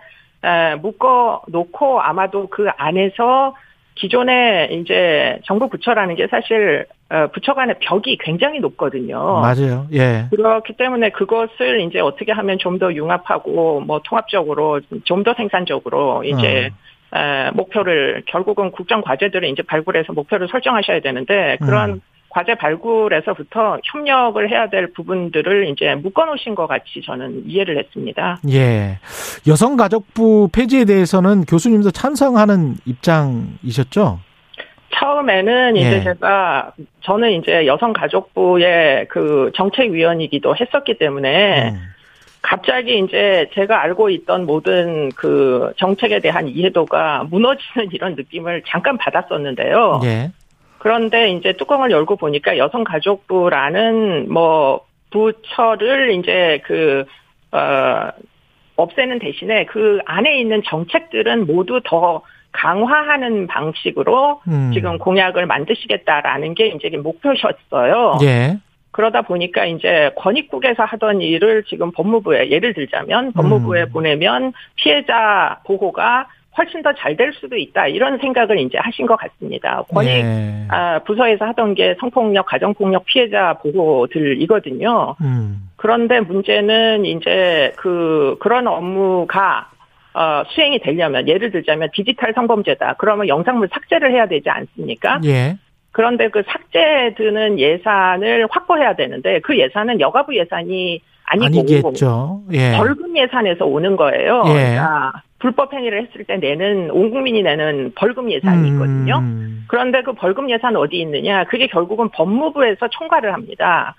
I: 묶어 놓고 아마도 그 안에서 기존에 이제 정부 부처라는 게 사실 어, 부처 간의 벽이 굉장히 높거든요.
B: 맞아요. 예.
I: 그렇기 때문에 그것을 이제 어떻게 하면 좀 더 융합하고 뭐 통합적으로 좀 더 생산적으로 이제 어. 에, 목표를 결국은 국정 과제들을 이제 발굴해서 목표를 설정하셔야 되는데 그런 음. 과제 발굴에서부터 협력을 해야 될 부분들을 이제 묶어놓으신 것 같이 저는 이해를 했습니다.
B: 예. 여성가족부 폐지에 대해서는 교수님도 찬성하는 입장이셨죠?
I: 처음에는 이제 예. 제가 저는 이제 여성가족부의 그 정책위원이기도 했었기 때문에 음. 갑자기 이제 제가 알고 있던 모든 그 정책에 대한 이해도가 무너지는 이런 느낌을 잠깐 받았었는데요.
B: 예.
I: 그런데 이제 뚜껑을 열고 보니까 여성가족부라는 뭐 부처를 이제 그, 어, 없애는 대신에 그 안에 있는 정책들은 모두 더 강화하는 방식으로 음. 지금 공약을 만드시겠다라는 게 이제 목표셨어요. 예. 그러다 보니까 이제 권익국에서 하던 일을 지금 법무부에 예를 들자면 법무부에 음. 보내면 피해자 보호가 훨씬 더 잘 될 수도 있다 이런 생각을 이제 하신 것 같습니다. 권익 네. 아, 부서에서 하던 게 성폭력, 가정폭력 피해자 보호들이거든요. 음. 그런데 문제는 이제 그 그런 업무가 어, 수행이 되려면 예를 들자면 디지털 성범죄다. 그러면 영상물 삭제를 해야 되지 않습니까? 예. 그런데 그 삭제 드는 예산을 확보해야 되는데 그 예산은 여가부 예산이 아니고
B: 아니겠죠.
I: 예. 벌금 예산에서 오는 거예요. 예. 그러니까 불법 행위를 했을 때 내는 온 국민이 내는 벌금 예산이 있거든요. 음. 그런데 그 벌금 예산 어디 있느냐? 그게 결국은 법무부에서 총괄을 합니다.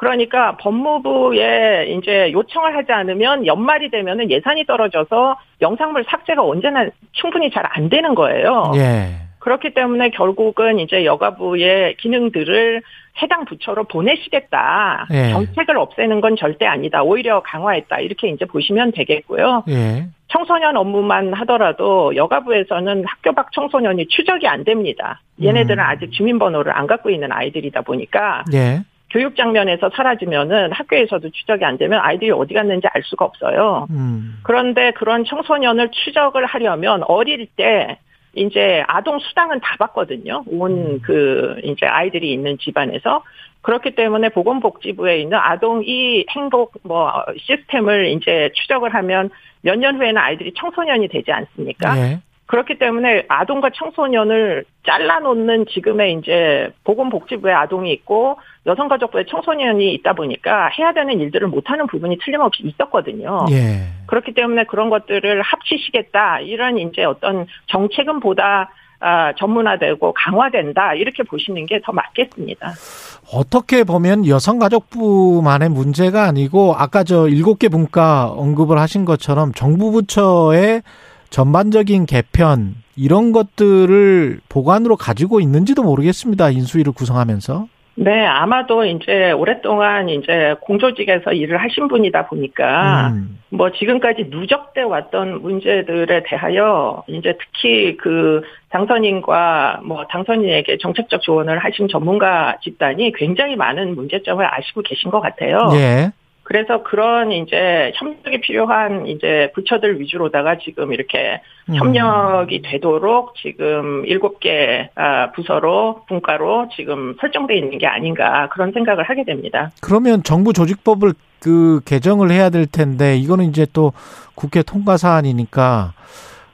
I: 그러니까 법무부에 이제 요청을 하지 않으면 연말이 되면은 예산이 떨어져서 영상물 삭제가 언제나 충분히 잘 안 되는 거예요. 예. 그렇기 때문에 결국은 이제 여가부의 기능들을 해당 부처로 보내시겠다. 예. 정책을 없애는 건 절대 아니다. 오히려 강화했다. 이렇게 이제 보시면 되겠고요. 예. 청소년 업무만 하더라도 여가부에서는 학교 밖 청소년이 추적이 안 됩니다. 얘네들은 음. 아직 주민번호를 안 갖고 있는 아이들이다 보니까 예. 교육 장면에서 사라지면은 학교에서도 추적이 안 되면 아이들이 어디 갔는지 알 수가 없어요. 음. 그런데 그런 청소년을 추적을 하려면 어릴 때 이제 아동 수당은 다 받거든요. 온그 음. 이제 아이들이 있는 집안에서 그렇기 때문에 보건복지부에 있는 아동 이 행복 뭐 시스템을 이제 추적을 하면 몇 년 후에는 아이들이 청소년이 되지 않습니까? 네. 그렇기 때문에 아동과 청소년을 잘라놓는 지금의 이제 보건복지부에 아동이 있고 여성가족부에 청소년이 있다 보니까 해야 되는 일들을 못하는 부분이 틀림없이 있었거든요. 예. 그렇기 때문에 그런 것들을 합치시겠다 이런 이제 어떤 정책은 보다 아, 전문화되고 강화된다 이렇게 보시는 게 더 맞겠습니다.
B: 어떻게 보면 여성가족부만의 문제가 아니고 아까 저 일곱 개 분과 언급을 하신 것처럼 정부 부처의 전반적인 개편 이런 것들을 보관으로 가지고 있는지도 모르겠습니다. 인수위를 구성하면서.
I: 네, 아마도 이제 오랫동안 이제 공조직에서 일을 하신 분이다 보니까 음. 뭐 지금까지 누적돼 왔던 문제들에 대하여 이제 특히 그 당선인과 뭐 당선인에게 정책적 조언을 하신 전문가 집단이 굉장히 많은 문제점을 아시고 계신 것 같아요. 예. 그래서 그런 이제 협력이 필요한 이제 부처들 위주로다가 지금 이렇게 음. 협력이 되도록 지금 일곱 개 아, 부서로 분과로 지금 설정돼 있는 게 아닌가 그런 생각을 하게 됩니다.
B: 그러면 정부 조직법을 그 개정을 해야 될 텐데 이거는 이제 또 국회 통과 사안이니까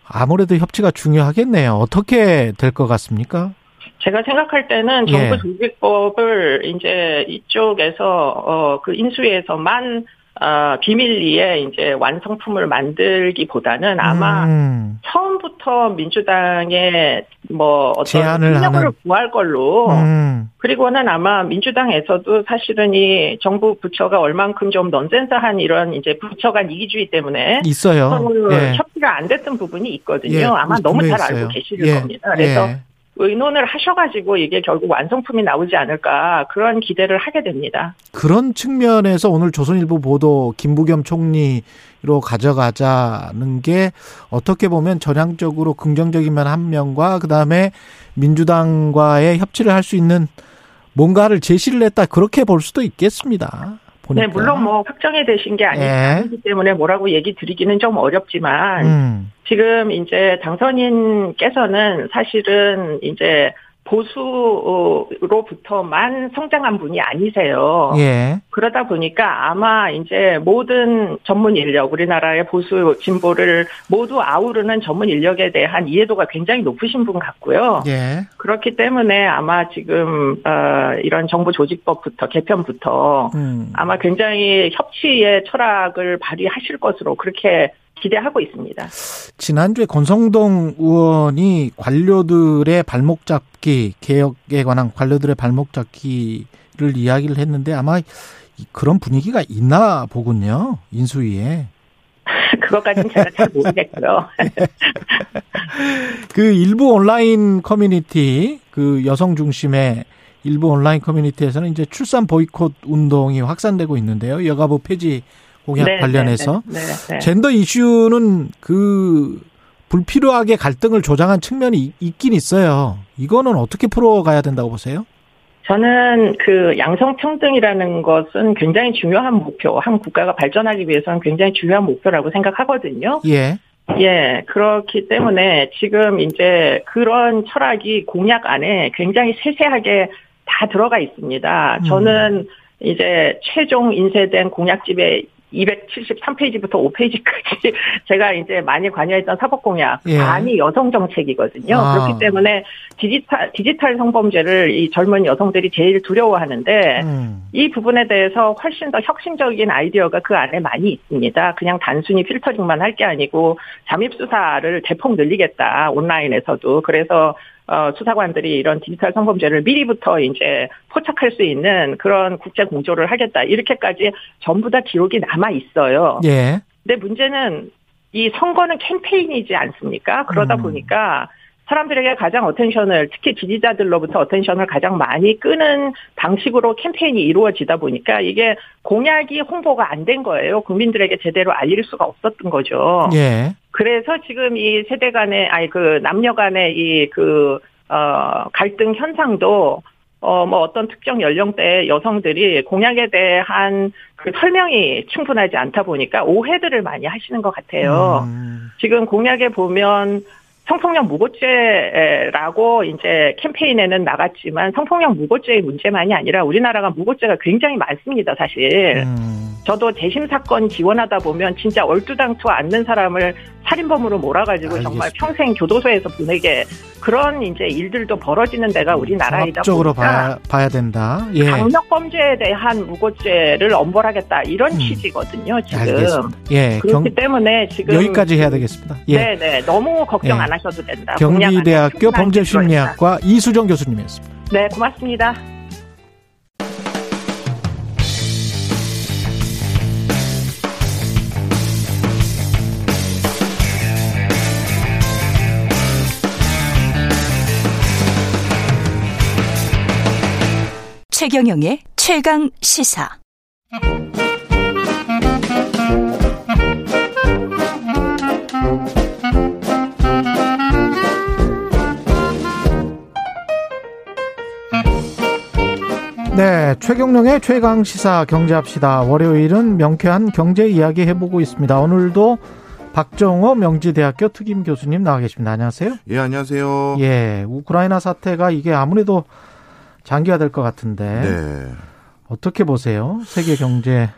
B: 아무래도 협치가 중요하겠네요. 어떻게 될 것 같습니까?
I: 제가 생각할 때는 정부 예. 조직법을 이제 이쪽에서 어 그 인수위에서만 어, 비밀리에 이제 완성품을 만들기보다는 아마 음. 처음부터 민주당의 뭐 어떤 협력을 구할 걸로 음. 그리고는 아마 민주당에서도 사실은 이 정부 부처가 얼만큼 좀 넌센스한 이런 이제 부처 간 이기주의 때문에
B: 있어요.
I: 예. 협의가 안 됐던 부분이 있거든요. 예. 아마 너무 잘 있어요. 알고 계실 예. 겁니다. 그래서 예. 의논을 하셔가지고 이게 결국 완성품이 나오지 않을까 그런 기대를 하게 됩니다.
B: 그런 측면에서 오늘 조선일보 보도 김부겸 총리로 가져가자는 게 어떻게 보면 전향적으로 긍정적인 면한 명과 그 다음에 민주당과의 협치를 할 수 있는 뭔가를 제시를 했다 그렇게 볼 수도 있겠습니다.
I: 보니까. 네, 물론 뭐 확정이 되신 게 아니, 예. 기 때문에 뭐라고 얘기 드리기는 좀 어렵지만 음. 지금 이제 당선인께서는 사실은 이제 보수로부터만 성장한 분이 아니세요. 예. 그러다 보니까 아마 이제 모든 전문 인력, 우리나라의 보수 진보를 모두 아우르는 전문 인력에 대한 이해도가 굉장히 높으신 분 같고요. 예. 그렇기 때문에 아마 지금 어, 이런 정부 조직법부터 개편부터 음. 아마 굉장히 협치의 철학을 발휘하실 것으로 그렇게 기대하고 있습니다.
B: 지난주에 권성동 의원이 관료들의 발목 잡기 개혁에 관한 관료들의 발목 잡기를 이야기를 했는데 아마 그런 분위기가 있나 보군요 인수위에.
I: 그것까지는 제가 잘 모르겠고요.
B: 그 일부 온라인 커뮤니티 그 여성 중심의 일부 온라인 커뮤니티에서는 이제 출산 보이콧 운동이 확산되고 있는데요. 여가부 폐지 공약 네, 관련해서 네, 네, 네, 젠더 이슈는 그 불필요하게 갈등을 조장한 측면이 있긴 있어요. 이거는 어떻게 풀어가야 된다고 보세요?
I: 저는 그 양성평등이라는 것은 굉장히 중요한 목표, 한 국가가 발전하기 위해서는 굉장히 중요한 목표라고 생각하거든요.
B: 예.
I: 예, 그렇기 때문에 지금 이제 그런 철학이 공약 안에 굉장히 세세하게 다 들어가 있습니다. 저는 음. 이제 최종 인쇄된 공약집에 273페이지부터 5페이지까지 제가 이제 많이 관여했던 사법공약 예. 많이 여성 정책이거든요. 아. 그렇기 때문에 디지털 디지털 성범죄를 이 젊은 여성들이 제일 두려워하는데 음. 이 부분에 대해서 훨씬 더 혁신적인 아이디어가 그 안에 많이 있습니다. 그냥 단순히 필터링만 할 게 아니고 잠입 수사를 대폭 늘리겠다 온라인에서도 그래서 어, 수사관들이 이런 디지털 성범죄를 미리부터 이제 포착할 수 있는 그런 국제 공조를 하겠다. 이렇게까지 전부 다 기록이 남아 있어요.
B: 예.
I: 근데 문제는 이 선거는 캠페인이지 않습니까? 그러다 음. 보니까 사람들에게 가장 attention을 특히 지지자들로부터 attention을 가장 많이 끄는 방식으로 캠페인이 이루어지다 보니까 이게 공약이 홍보가 안 된 거예요. 국민들에게 제대로 알릴 수가 없었던 거죠.
B: 예.
I: 그래서 지금 이 세대 간의 아니 그 남녀 간의 이그 어 갈등 현상도 어, 뭐 어떤 특정 연령대의 여성들이 공약에 대한 그 설명이 충분하지 않다 보니까 오해들을 많이 하시는 것 같아요. 음. 지금 공약에 보면 성폭력 무고죄라고 이제 캠페인에는 나갔지만 성폭력 무고죄의 문제만이 아니라 우리나라가 무고죄가 굉장히 많습니다, 사실. 음. 저도 재심 사건 지원하다 보면 진짜 얼두당토 않는 사람을 살인범으로 몰아가지고 알겠습니다. 정말 평생 교도소에서 보내게 그런 이제 일들도 벌어지는 데가 우리나라이다
B: 적으로 봐야, 봐야 된다.
I: 예. 강력 범죄에 대한 무고죄를 엄벌하겠다 이런 음. 취지거든요. 지금. 알겠습니다. 예. 그렇기 경, 때문에 지금
B: 여기까지 해야 되겠습니다. 예.
I: 네네 너무 걱정 예. 안하 셔도 된다.
B: 경기대학교 범죄심리학과 이수정 교수님이었습니다.
I: 네 고맙습니다.
C: 최경영의 최강 시사.
B: 네, 최경영의 최강 시사 경제합시다. 월요일은 명쾌한 경제 이야기 해보고 있습니다. 오늘도 박정호 명지대학교 특임 교수님 나와 계십니다. 안녕하세요.
J: 예, 안녕하세요.
B: 예, 우크라이나 사태가 이게 아무래도 장기화될 것 같은데 네. 어떻게 보세요? 세계 경제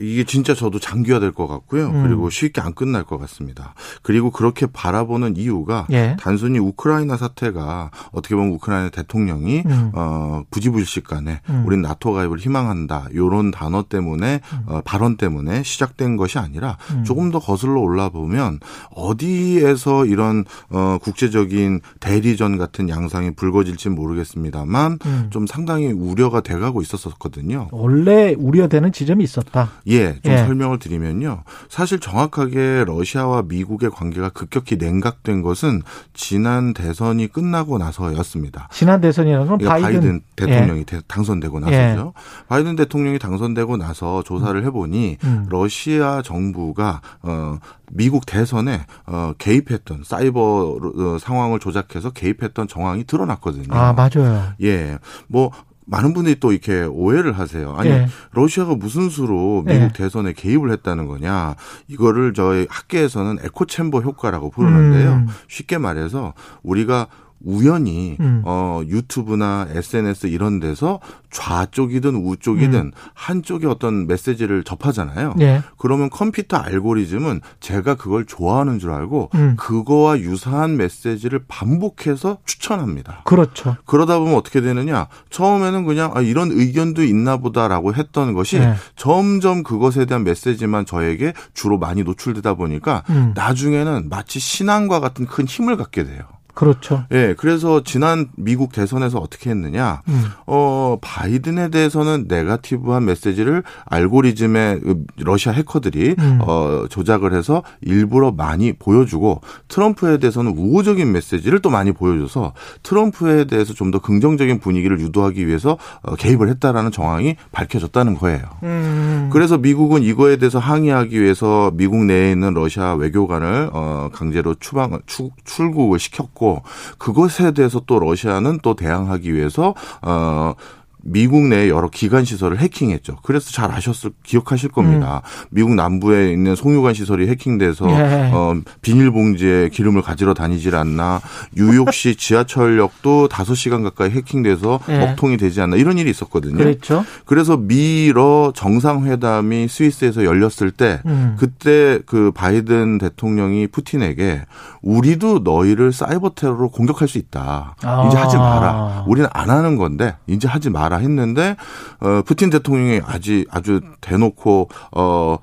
J: 이게 진짜 저도 장기화될 것 같고요. 음. 그리고 쉽게 안 끝날 것 같습니다. 그리고 그렇게 바라보는 이유가 예. 단순히 우크라이나 사태가 어떻게 보면 우크라이나 대통령이 음. 어, 부지불식간에 음. 우린 나토 가입을 희망한다 요런 단어 때문에 음. 어, 발언 때문에 시작된 것이 아니라 음. 조금 더 거슬러 올라 보면 어디에서 이런 어, 국제적인 대리전 같은 양상이 불거질지 모르겠습니다만 음. 좀 상당히 우려가 돼가고 있었었거든요.
B: 원래 우려되는 지점이 있었다.
J: 예, 좀 예. 설명을 드리면요. 사실 정확하게 러시아와 미국의 관계가 급격히 냉각된 것은 지난 대선이 끝나고 나서였습니다.
B: 지난 대선이라는 건 그러니까 바이든, 바이든,
J: 대통령이 예. 당선되고 나서죠. 예. 바이든 대통령이 당선되고 나서 조사를 해보니 음. 러시아 정부가 어 미국 대선에 어 개입했던 사이버 어, 상황을 조작해서 개입했던 정황이 드러났거든요.
B: 아 맞아요.
J: 예, 뭐 많은 분들이 또 이렇게 오해를 하세요. 아니 네. 러시아가 무슨 수로 미국 네. 대선에 개입을 했다는 거냐? 이거를 저희 학계에서는 에코 챔버 효과라고 부르는데요. 음. 쉽게 말해서 우리가 우연히 음. 어 유튜브나 SNS 이런 데서 좌쪽이든 우쪽이든 음. 한쪽에 어떤 메시지를 접하잖아요. 네. 그러면 컴퓨터 알고리즘은 제가 그걸 좋아하는 줄 알고 음. 그거와 유사한 메시지를 반복해서 추천합니다.
B: 그렇죠.
J: 그러다 보면 어떻게 되느냐? 처음에는 그냥 아 이런 의견도 있나 보다라고 했던 것이 네. 점점 그것에 대한 메시지만 저에게 주로 많이 노출되다 보니까 음. 나중에는 마치 신앙과 같은 큰 힘을 갖게 돼요.
B: 그렇죠.
J: 예, 그래서 지난 미국 대선에서 어떻게 했느냐, 음. 어, 바이든에 대해서는 네가티브한 메시지를 알고리즘의 러시아 해커들이 음. 어, 조작을 해서 일부러 많이 보여주고 트럼프에 대해서는 우호적인 메시지를 또 많이 보여줘서 트럼프에 대해서 좀 더 긍정적인 분위기를 유도하기 위해서 어, 개입을 했다라는 정황이 밝혀졌다는 거예요. 음. 그래서 미국은 이거에 대해서 항의하기 위해서 미국 내에 있는 러시아 외교관을 어, 강제로 추방 출국을 시켰고 그것에 대해서 또 러시아는 또 대항하기 위해서 어 미국 내 여러 기관 시설을 해킹했죠. 그래서 잘 아셨을 기억하실 겁니다. 음. 미국 남부에 있는 송유관 시설이 해킹돼서 예. 어, 비닐봉지에 기름을 가지러 다니질 않나. 뉴욕시 지하철역도 5시간 가까이 해킹돼서 예. 먹통이 되지 않나 이런 일이 있었거든요.
B: 그렇죠.
J: 그래서 미러 정상회담이 스위스에서 열렸을 때 음. 그때 그 바이든 대통령이 푸틴에게 우리도 너희를 사이버 테러로 공격할 수 있다. 아. 이제 하지 마라. 우리는 안 하는 건데 이제 하지 마라 했는데 어 푸틴 대통령이 아직 아주 대놓고 어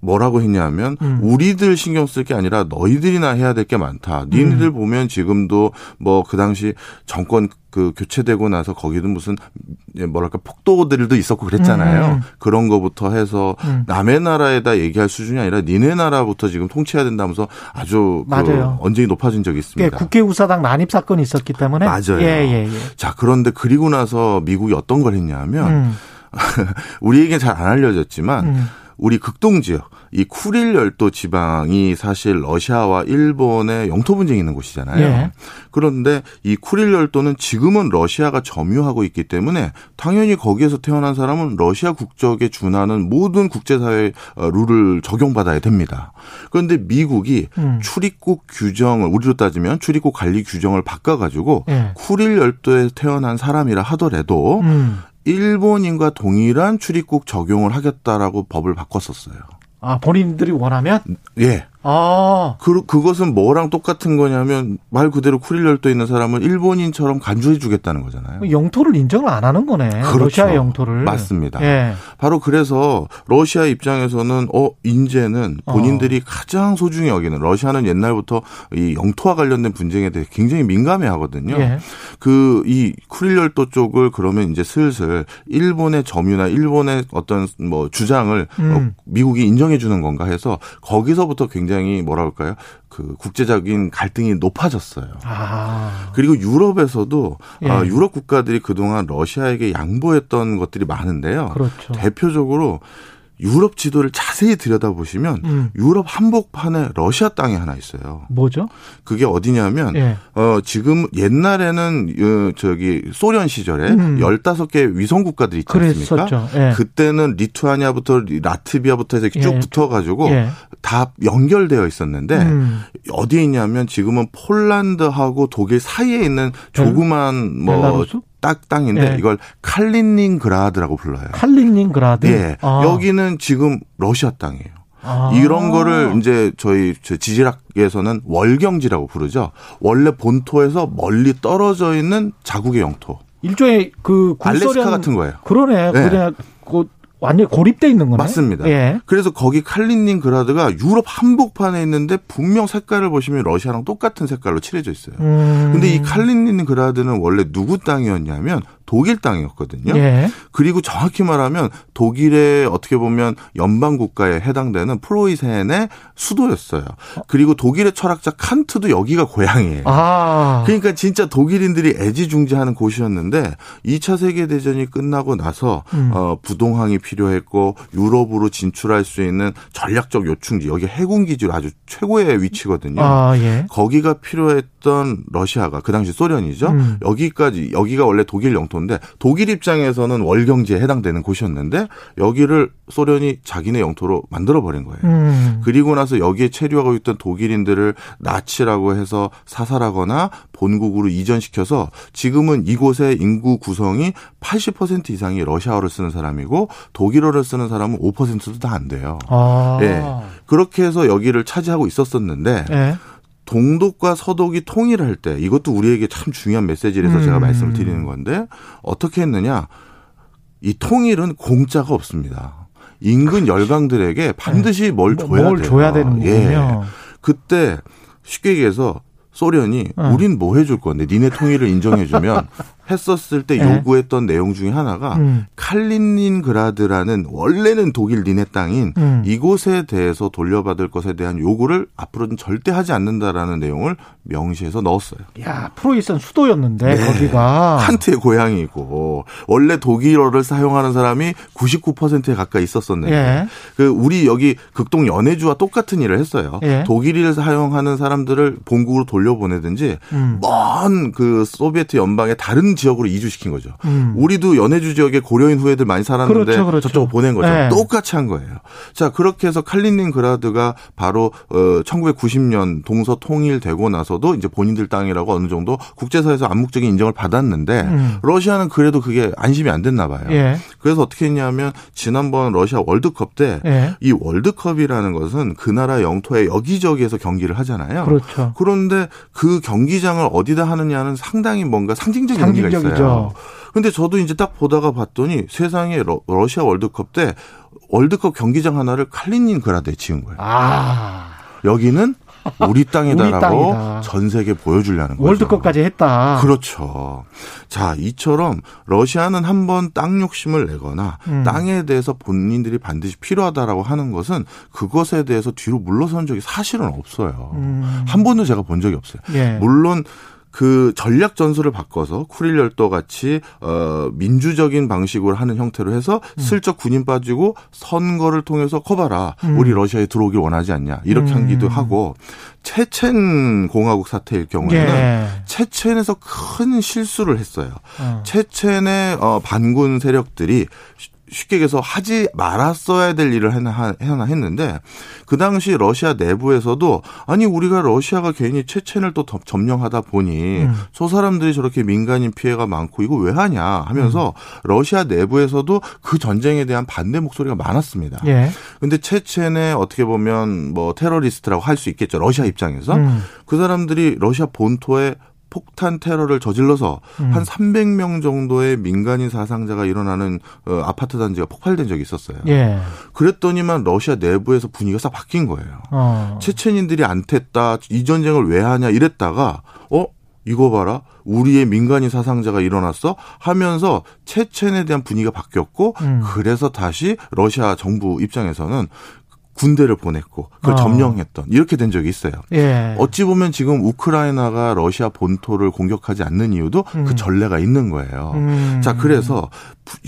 J: 뭐라고 했냐면 음. 우리들 신경 쓸 게 아니라 너희들이나 해야 될 게 많다. 니네들 음. 보면 지금도 뭐 그 당시 정권 그 교체되고 나서 거기도 무슨 뭐랄까 폭도들도 있었고 그랬잖아요. 음. 그런 거부터 해서 음. 남의 나라에다 얘기할 수준이 아니라 니네 나라부터 지금 통치해야 된다면서 아주 그 언쟁이 높아진 적이 있습니다.
B: 예, 국회의사당 난입 사건이 있었기 때문에
J: 맞아요. 예, 예, 예. 자 그런데 그리고 나서 미국이 어떤 걸 했냐면 음. 우리에게 잘 안 알려졌지만 음. 우리 극동 지역 이 쿠릴 열도 지방이 사실 러시아와 일본의 영토 분쟁이 있는 곳이잖아요. 예. 그런데 이 쿠릴 열도는 지금은 러시아가 점유하고 있기 때문에 당연히 거기에서 태어난 사람은 러시아 국적에 준하는 모든 국제사회 어, 룰을 적용받아야 됩니다. 그런데 미국이 음. 출입국 규정을 우리로 따지면 출입국 관리 규정을 바꿔가지고 예. 쿠릴 열도에 태어난 사람이라 하더라도 음. 일본인과 동일한 출입국 적용을 하겠다라고 법을 바꿨었어요.
B: 아, 본인들이 원하면?
J: 예. 아. 그, 그것은 뭐랑 똑같은 거냐면 말 그대로 쿠릴 열도 있는 사람은 일본인처럼 간주해 주겠다는 거잖아요.
B: 영토를 인정을 안 하는 거네. 그렇죠. 러시아의 영토를.
J: 맞습니다. 예. 바로 그래서 러시아 입장에서는 어, 인제는 본인들이 어. 가장 소중히 여기는 러시아는 옛날부터 이 영토와 관련된 분쟁에 대해 굉장히 민감해 하거든요. 예. 그이 쿠릴 열도 쪽을 그러면 이제 슬슬 일본의 점유나 일본의 어떤 뭐 주장을 음. 어, 미국이 인정해 주는 건가 해서 거기서부터 굉장히 굉장히 뭐라 그럴까요? 그 국제적인 갈등이 높아졌어요. 아. 그리고 유럽에서도 예. 아, 유럽 국가들이 그동안 러시아에게 양보했던 것들이 많은데요. 그렇죠. 대표적으로 유럽 지도를 자세히 들여다보시면 음. 유럽 한복판에 러시아 땅이 하나 있어요.
B: 뭐죠?
J: 그게 어디냐면 예. 어 지금 옛날에는 어, 저기 소련 시절에 음. 15개 위성 국가들이 있지 않습니까? 예. 그때는 리투아니아부터 라트비아부터 해서 쭉 예. 붙어 가지고 예. 다 연결되어 있었는데 음. 어디에 있냐면 지금은 폴란드하고 독일 사이에 있는 조그만 뭐 벨라루스? 딱 땅인데 예. 이걸 칼리닝그라드라고 불러요.
B: 칼리닝그라드.
J: 예. 아. 여기는 지금 러시아 땅이에요. 아. 이런 거를 이제 저희 지질학에서는 월경지라고 부르죠. 원래 본토에서 멀리 떨어져 있는 자국의 영토.
B: 일종의 그
J: 알래스카 같은 거예요.
B: 그러네. 네. 그냥 그 완전히 고립돼 있는 거네.
J: 맞습니다. 예. 그래서 거기 칼린닝그라드가 유럽 한복판에 있는데 분명 색깔을 보시면 러시아랑 똑같은 색깔로 칠해져 있어요. 음. 근데 이 칼린닝그라드는 원래 누구 땅이었냐면 독일 땅이었거든요. 예. 그리고 정확히 말하면 독일의 어떻게 보면 연방 국가에 해당되는 프로이센의 수도였어요. 그리고 독일의 철학자 칸트도 여기가 고향이에요. 아. 그러니까 진짜 독일인들이 애지중지하는 곳이었는데 2차 세계 대전이 끝나고 나서 음. 어, 부동항이 필요했고 유럽으로 진출할 수 있는 전략적 요충지 여기 해군 기지로 아주 최고의 위치거든요. 아, 예. 거기가 필요했던 러시아가 그 당시 소련이죠. 음. 여기까지 여기가 원래 독일 영토 인데 독일 입장에서는 월경지에 해당되는 곳이었는데 여기를 소련이 자기네 영토로 만들어 버린 거예요. 음. 그리고 나서 여기에 체류하고 있던 독일인들을 나치라고 해서 사살하거나 본국으로 이전시켜서 지금은 이곳의 인구 구성이 80% 이상이 러시아어를 쓰는 사람이고 독일어를 쓰는 사람은 5%도 다 안 돼요. 아. 네. 그렇게 해서 여기를 차지하고 있었었는데 네. 동독과 서독이 통일할 때 이것도 우리에게 참 중요한 메시지라서 음. 제가 말씀을 드리는 건데 어떻게 했느냐? 이 통일은 공짜가 없습니다. 인근 열강들에게 반드시 네. 뭘 줘야
B: 뭘 돼요. 줘야 되는 거군요. 예.
J: 그때 쉽게 얘기해서 소련이 어. 우린 뭐 해줄 건데 니네 통일을 인정해주면 했었을 때 네. 요구했던 내용 중에 하나가 음. 칼린닌그라드라는 원래는 독일 니네 땅인 음. 이곳에 대해서 돌려받을 것에 대한 요구를 앞으로는 절대 하지 않는다라는 내용을 명시해서 넣었어요.
B: 야 프로이센 수도였는데 네. 거기가
J: 칸트의 고향이고 원래 독일어를 사용하는 사람이 99%에 가까이 있었었는데 예. 그 우리 여기 극동 연해주와 똑같은 일을 했어요. 예. 독일을 사용하는 사람들을 본국으로 돌려보내든지 음. 먼그 소비에트 연방의 다른 지역으로 이주시킨 거죠. 음. 우리도 연해주 지역에 고려인 후예들 많이 살았는데 그렇죠, 그렇죠. 저쪽으로 보낸 거죠. 네. 똑같이 한 거예요. 자 그렇게 해서 칼린닝그라드가 바로 어 1990년 동서 통일되고 나서도 이제 본인들 땅이라고 어느 정도 국제사회에서 암묵적인 인정을 받았는데 음. 러시아는 그래도 그게 안심이 안 됐나 봐요. 예. 그래서 어떻게 했냐면 지난번 러시아 월드컵 때이 예. 월드컵이라는 것은 그 나라 영토의 여기저기에서 경기를 하잖아요.
B: 그렇죠.
J: 그런데 그 경기장을 어디다 하느냐는 상당히 뭔가 상징적인 의미가 있어요. 근데 저도 이제 딱 보다가 봤더니 세상에 러, 러시아 월드컵 때 월드컵 경기장 하나를 칼린닌그라드에 지은 거예요.
B: 아.
J: 여기는 우리 땅이다라고 우리 땅이다. 전 세계 보여주려는 거죠.
B: 월드컵까지 했다.
J: 그렇죠. 자, 이처럼 러시아는 한번 땅 욕심을 내거나 음. 땅에 대해서 본인들이 반드시 필요하다라고 하는 것은 그것에 대해서 뒤로 물러선 적이 사실은 없어요. 음. 한 번도 제가 본 적이 없어요. 예. 물론 그 전략 전술을 바꿔서 쿠릴 열도 같이 어 민주적인 방식으로 하는 형태로 해서 음. 슬쩍 군인 빠지고 선거를 통해서 커봐라 음. 우리 러시아에 들어오길 원하지 않냐 이렇게 음. 한기도 하고 체첸 공화국 사태일 경우에는 예. 체첸에서 큰 실수를 했어요. 어. 체첸의 어 반군 세력들이 쉽게 얘기해서 하지 말았어야 될 일을 하나, 하나 했는데 그 당시 러시아 내부에서도 아니 우리가 러시아가 괜히 체첸을 또 점령하다 보니 음. 저 사람들이 저렇게 민간인 피해가 많고 이거 왜 하냐 하면서 음. 러시아 내부에서도 그 전쟁에 대한 반대 목소리가 많았습니다.
B: 예.
J: 근데 체첸에 어떻게 보면 뭐 테러리스트라고 할 수 있겠죠. 러시아 입장에서 음. 그 사람들이 러시아 본토에 폭탄 테러를 저질러서 음. 한 300명 정도의 민간인 사상자가 일어나는 어, 아파트 단지가 폭발된 적이 있었어요.
B: 예.
J: 그랬더니만 러시아 내부에서 분위기가 싹 바뀐 거예요. 어. 체첸인들이 안 됐다. 이 전쟁을 왜 하냐 이랬다가 어 이거 봐라. 우리의 민간인 사상자가 일어났어 하면서 체첸에 대한 분위기가 바뀌었고 음. 그래서 다시 러시아 정부 입장에서는 군대를 보냈고 그걸 어. 점령했던 이렇게 된 적이 있어요.
B: 예.
J: 어찌 보면 지금 우크라이나가 러시아 본토를 공격하지 않는 이유도 그 음. 그 전례가 있는 거예요. 음. 자, 그래서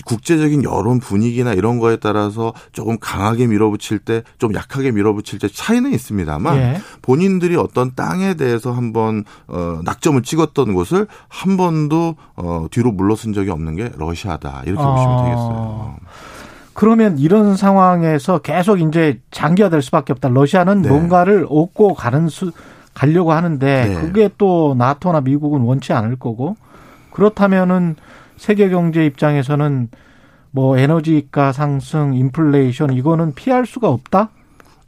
J: 국제적인 여론 분위기나 이런 거에 따라서 조금 강하게 밀어붙일 때 좀 약하게 밀어붙일 때 차이는 있습니다만 예. 본인들이 어떤 땅에 대해서 한번 어 낙점을 찍었던 곳을 한 번도 어 뒤로 물러선 적이 없는 게 러시아다. 이렇게 어. 보시면 되겠어요.
B: 그러면 이런 상황에서 계속 이제 장기화될 수밖에 없다. 러시아는 네. 뭔가를 얻고 가는 수 가려고 하는데 네. 그게 또 나토나 미국은 원치 않을 거고 그렇다면은 세계 경제 입장에서는 뭐 에너지가 상승, 인플레이션 이거는 피할 수가 없다.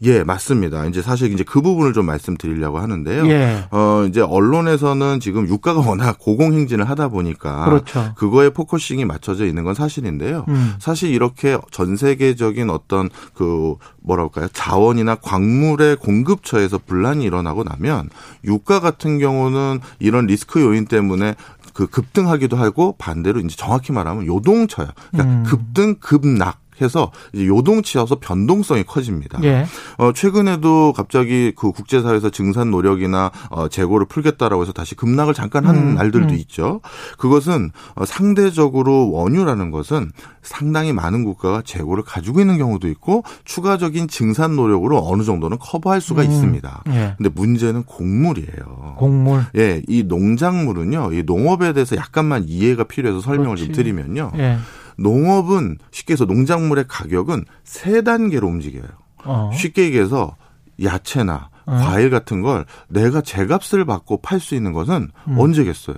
J: 예, 맞습니다. 이제 사실 이제 그 부분을 좀 말씀드리려고 하는데요.
B: 예.
J: 어, 이제 언론에서는 지금 유가가 워낙 고공행진을 하다 보니까
B: 그렇죠.
J: 그거에 focusing이 맞춰져 있는 건 사실인데요. 음. 사실 이렇게 전 세계적인 어떤 그 뭐랄까요? 자원이나 광물의 공급처에서 분란이 일어나고 나면 유가 같은 경우는 이런 리스크 요인 때문에 그 급등하기도 하고 반대로 이제 정확히 말하면 요동쳐요. 그러니까 음. 급등 급락 해서 이제 요동치여서 변동성이 커집니다.
B: 예.
J: 어, 최근에도 갑자기 그 국제사회에서 증산 노력이나 어, 재고를 풀겠다라고 해서 다시 급락을 잠깐 한 음, 날들도 음. 있죠. 그것은 어, 상대적으로 원유라는 것은 상당히 많은 국가가 재고를 가지고 있는 경우도 있고 추가적인 증산 노력으로 어느 정도는 커버할 수가 음. 있습니다.
B: 예.
J: 근데 문제는 곡물이에요.
B: 곡물.
J: 예, 이 농작물은요. 이 농업에 대해서 약간만 이해가 필요해서 설명을 그렇지. 좀 드리면요.
B: 예.
J: 농업은 쉽게 해서 농작물의 가격은 세 단계로 움직여요.
B: 어.
J: 쉽게 얘기해서 야채나 어. 과일 같은 걸 내가 제값을 받고 팔 수 있는 것은 음. 언제겠어요?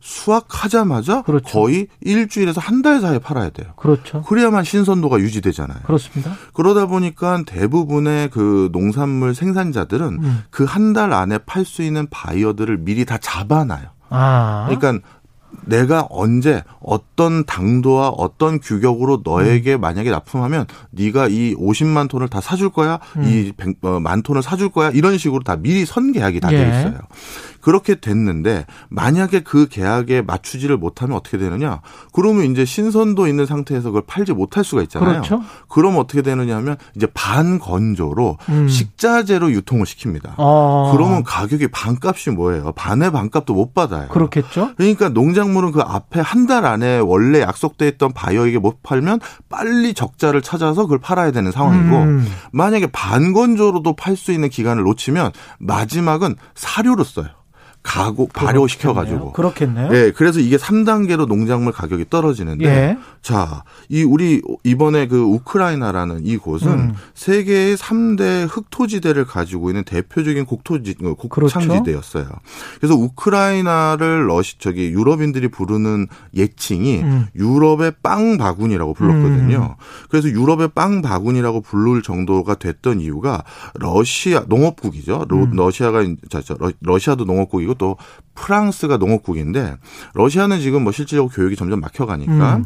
J: 수확하자마자 그렇죠. 거의 일주일에서 한 달 사이에 팔아야 돼요.
B: 그렇죠.
J: 그래야만 신선도가 유지되잖아요.
B: 그렇습니다.
J: 그러다 보니까 대부분의 그 농산물 생산자들은 음. 그한 달 안에 팔 수 있는 바이어들을 미리 다 잡아놔요.
B: 아.
J: 그러니까 내가 언제 어떤 당도와 어떤 규격으로 너에게 음. 만약에 납품하면 네가 이 50만 톤을 다 사줄 거야, 음. 이 100만 어, 톤을 사줄 거야 이런 식으로 다 미리 선 계약이 다돼 예. 있어요. 그렇게 됐는데 만약에 그 계약에 맞추지를 못하면 어떻게 되느냐? 그러면 이제 신선도 있는 상태에서 그걸 팔지 못할 수가 있잖아요. 그렇죠. 그럼 어떻게 되느냐 하면 이제 반건조로 음. 식자재로 유통을 시킵니다. 아. 그러면 가격이 반값이 뭐예요? 반의 반값도 못 받아요.
B: 그렇겠죠.
J: 그러니까 농작물은 그 앞에 한 달 안에 원래 약속돼 있던 바이어에게 못 팔면 빨리 적자를 찾아서 그걸 팔아야 되는 상황이고 음. 만약에 반건조로도 팔 수 있는 기간을 놓치면 마지막은 사료로 써요. 가고 발효시켜 가지고
B: 그렇겠네요.
J: 예, 그래서 이게 3단계로 농작물 가격이 떨어지는데 예. 자, 이 우리 이번에 그 우크라이나라는 이 곳은 음. 세계의 3대 흑토지대를 가지고 있는 대표적인 곡토지 어, 곡창지대였어요. 그렇죠? 그래서 우크라이나를 러시 저기 유럽인들이 부르는 예칭이 음. 유럽의 빵 바구니라고 불렀거든요. 음. 그래서 유럽의 빵 바구니라고 부를 정도가 됐던 이유가 러시아 농업국이죠. 음. 러시아가 저, 저, 러시아도 농업국이고 그리고 또 프랑스가 농업국인데 러시아는 지금 뭐 실질적으로 교육이 점점 막혀가니까 음.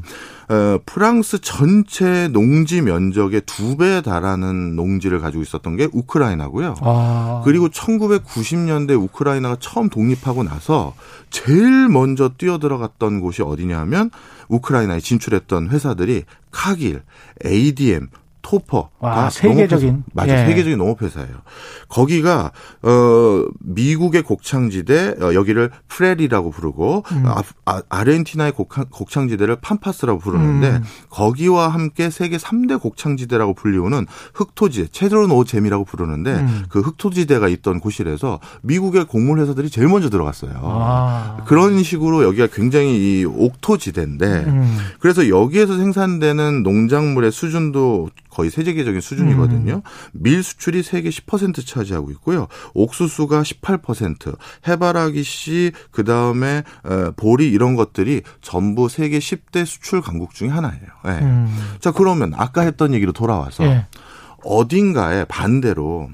J: 어, 프랑스 전체 농지 면적의 두 배에 달하는 농지를 가지고 있었던 게 우크라이나고요. 아. 그리고 1990년대 우크라이나가 처음 독립하고 나서 제일 먼저 뛰어들어갔던 곳이 어디냐면 우크라이나에 진출했던 회사들이 카길, ADM, 토퍼가
B: 와, 세계적인
J: 맞아 예. 세계적인 농업 회사예요. 거기가 어 미국의 곡창지대 어, 여기를 프레리라고 부르고 음. 아, 아 르헨티나의 곡창, 지대를 팜파스라고 부르는데 음. 거기와 함께 세계 3대 곡창지대라고 불리우는 흑토지 체드론 오잼이라고 부르는데 음. 그 흑토지대가 있던 곳이라서 미국의 곡물 회사들이 제일 먼저 들어갔어요. 아. 그런 식으로 여기가 굉장히 이 옥토지대인데 음. 그래서 여기에서 생산되는 농작물의 수준도 거의 세계적인 수준이거든요. 음. 밀 수출이 세계 10% 차지하고 있고요. 옥수수가 18%, 해바라기 씨, 그 다음에 어, 보리 이런 것들이 전부 세계 10대 수출 강국 중에 하나예요. 네. 음. 자 그러면 아까 했던 얘기로 돌아와서 네. 어딘가에 반대로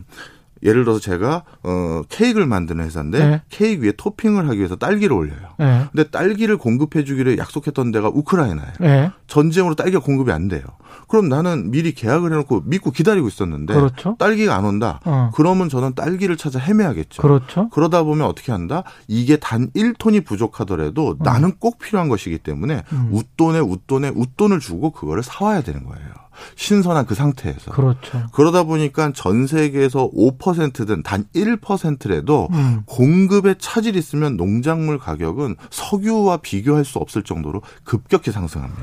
J: 예를 들어서 제가 어 케이크를 만드는 회사인데 네. 케이크 위에 토핑을 하기 위해서 딸기를 올려요. 네. 근데 딸기를 공급해 주기를 약속했던 데가 우크라이나예요. 네. 전쟁으로 딸기가 공급이 안 돼요. 그럼 나는 미리 계약을 해 놓고 믿고 기다리고 있었는데 그렇죠? 딸기가 안 온다. 어. 그러면 저는 딸기를 찾아 헤매야겠죠.
B: 그렇죠.
J: 그러다 보면 어떻게 한다? 이게 단 1톤이 부족하더라도 어. 나는 꼭 필요한 것이기 때문에 음. 웃돈에 웃돈에 웃돈을 주고 그거를 사 와야 되는 거예요. 신선한 그 상태에서.
B: 그렇죠.
J: 그러다 보니까 전 세계에서 5%든 단 1%라도 음. 공급에 차질이 있으면 농작물 가격은 석유와 비교할 수 없을 정도로 급격히 상승합니다.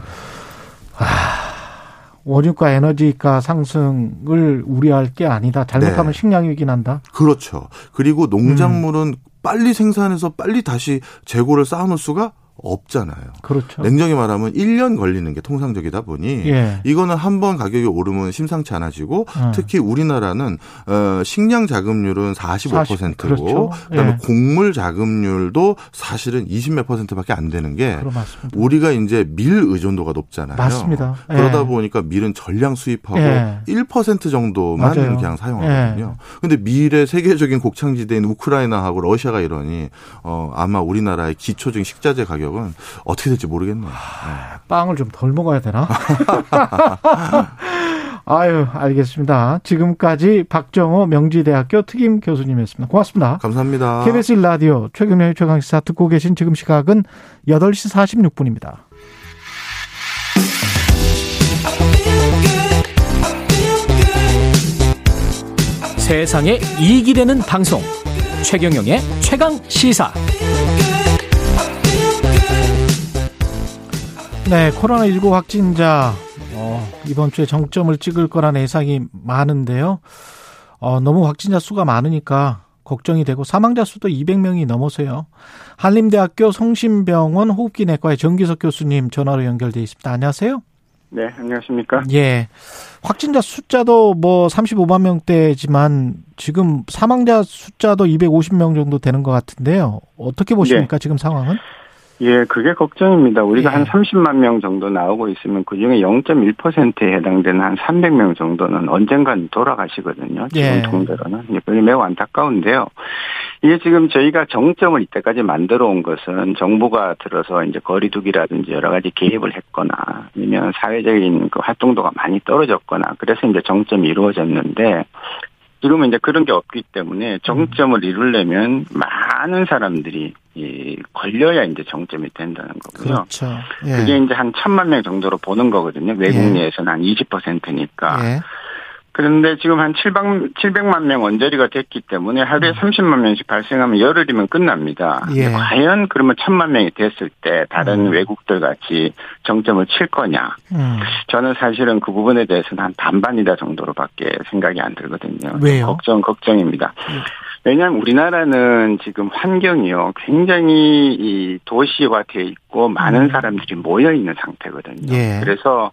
B: 아. 원유가 에너지가 상승을 우려할 게 아니다. 잘못하면 네. 식량 위기 난다.
J: 그렇죠. 그리고 농작물은 음. 빨리 생산해서 빨리 다시 재고를 쌓아놓을 수가 없잖아요.
B: 그렇죠.
J: 냉정히 말하면 1년 걸리는 게 통상적이다 보니 예. 이거는 한 번 가격이 오르면 심상치 않아지고 음. 특히 우리나라는 어 식량 자급률은 45%고 40, 그렇죠. 그다음에 예. 곡물 자급률도 사실은 20몇 퍼센트밖에 안 되는 게 우리가 이제 밀 의존도가 높잖아요.
B: 맞습니다.
J: 예. 그러다 보니까 밀은 전량 수입하고 예. 1% 정도만 맞아요. 그냥 사용하거든요. 예. 근데 밀의 세계적인 곡창지대인 우크라이나하고 러시아가 이러니 어 아마 우리나라의 기초적인 식자재 가격 가격은 어떻게 될지 모르겠네요. 네.
B: 빵을 좀 덜 먹어야 되나? 아유, 알겠습니다. 지금까지 박정호 명지대학교 특임 교수님이었습니다. 고맙습니다.
J: 감사합니다.
B: KBS 라디오 최경련의 최강시사 듣고 계신 지금 시각은 8시 46분입니다.
A: 세상에 이익이 되는 방송 최경영의 최강 시사
B: 네, 코로나19 확진자 어, 이번 주에 정점을 찍을 거라는 예상이 많은데요. 어, 너무 확진자 수가 많으니까 걱정이 되고 사망자 수도 200명이 넘어서요. 한림대학교 성심병원 호흡기내과의 정기석 교수님 전화로 연결돼 있습니다. 안녕하세요.
K: 네, 안녕하십니까?
B: 예. 확진자 숫자도 뭐 35만 명대지만 지금 사망자 숫자도 250명 정도 되는 것 같은데요. 어떻게 보십니까? 네. 지금 상황은?
K: 예, 그게 걱정입니다. 우리가 예. 한 30만 명 정도 나오고 있으면 그 중에 0.1%에 해당되는 한 300명 정도는 언젠간 돌아가시거든요. 지금 예. 통계로는. 그게 매우 안타까운데요. 이게 지금 저희가 정점을 이때까지 만들어 온 것은 정부가 들어서 이제 거리두기라든지 여러 가지 개입을 했거나 아니면 사회적인 그 활동도가 많이 떨어졌거나 그래서 이제 정점이 이루어졌는데 지금은 이제 그런 게 없기 때문에 정점을 이루려면 많은 사람들이 이 걸려야 이제 정점이 된다는 거고요.
B: 그렇죠.
K: 예. 그게 이제 한 천만 명 정도로 보는 거거든요. 외국 예. 내에서는 한 20%니까. 예. 그런데 지금 한 700, 700만 명 언저리가 됐기 때문에 하루에 음. 30만 명씩 발생하면 열흘이면 끝납니다. 예. 과연 그러면 1000만 명이 됐을 때 다른 음. 외국들 같이 정점을 칠 거냐. 음. 저는 사실은 그 부분에 대해서는 한 반반이다 정도로밖에 생각이 안 들거든요.
B: 왜요?
K: 걱정, 걱정입니다. 음. 왜냐하면 우리나라는 지금 환경이요 굉장히 이 도시화되어 있고 많은 음. 사람들이 모여 있는 상태거든요. 예. 그래서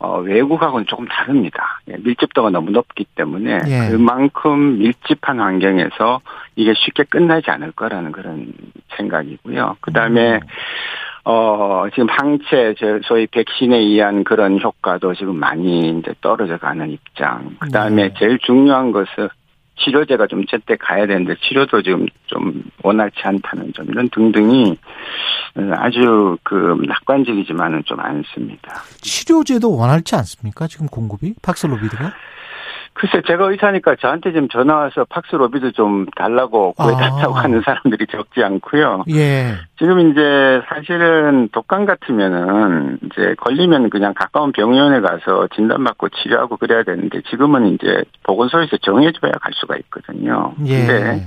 K: 어, 외국하고는 조금 다릅니다. 예, 밀집도가 너무 높기 때문에 예. 그만큼 밀집한 환경에서 이게 쉽게 끝나지 않을 거라는 그런 생각이고요. 그 다음에 음. 어, 지금 항체, 소위 백신에 의한 그런 효과도 지금 많이 이제 떨어져 가는 입장. 그 다음에 네. 제일 중요한 것은 치료제가 좀 제때 가야 되는데 치료도 지금 좀 원활치 않다는 점 이런 등등이 아주 그 낙관적이지만은 좀 않습니다.
B: 치료제도 원활치 않습니까? 지금 공급이 박슬로비드가?
K: 글쎄 제가 의사니까 저한테 지금 전화 와서 팍스 로비드 좀 달라고 구해달라고 아. 하는 사람들이 적지 않고요.
B: 예.
K: 지금 이제 사실은 독감 같으면은 이제 걸리면 그냥 가까운 병원에 가서 진단받고 치료하고 그래야 되는데 지금은 이제 보건소에서 정해줘야 갈 수가 있거든요.
B: 예.
K: 근데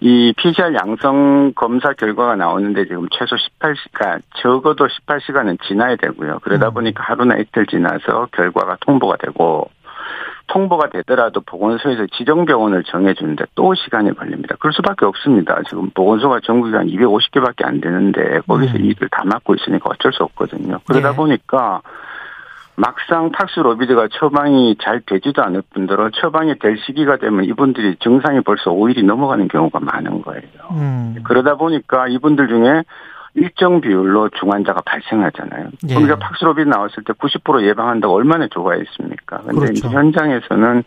K: 이 PCR 양성 검사 결과가 나오는데 지금 최소 18시간, 적어도 18시간은 지나야 되고요. 그러다 음. 보니까 하루나 이틀 지나서 결과가 통보가 되고 통보가 되더라도 보건소에서 지정병원을 정해주는데 또 시간이 걸립니다. 그럴 수밖에 없습니다. 지금 보건소가 전국에 한 250개밖에 안 되는데 거기서 음. 일을 다 맡고 있으니까 어쩔 수 없거든요. 그러다 네. 보니까 막상 탁스 로비드가 처방이 잘 되지도 않을 뿐더러 처방이 될 시기가 되면 이분들이 증상이 벌써 5일이 넘어가는 경우가 많은 거예요.
B: 음.
K: 그러다 보니까 이분들 중에 일정 비율로 중환자가 발생하잖아요. 예. 우리가 팍스로비 나왔을 때 90% 예방한다고 얼마나 좋아했습니까? 근데 그렇죠. 현장에서는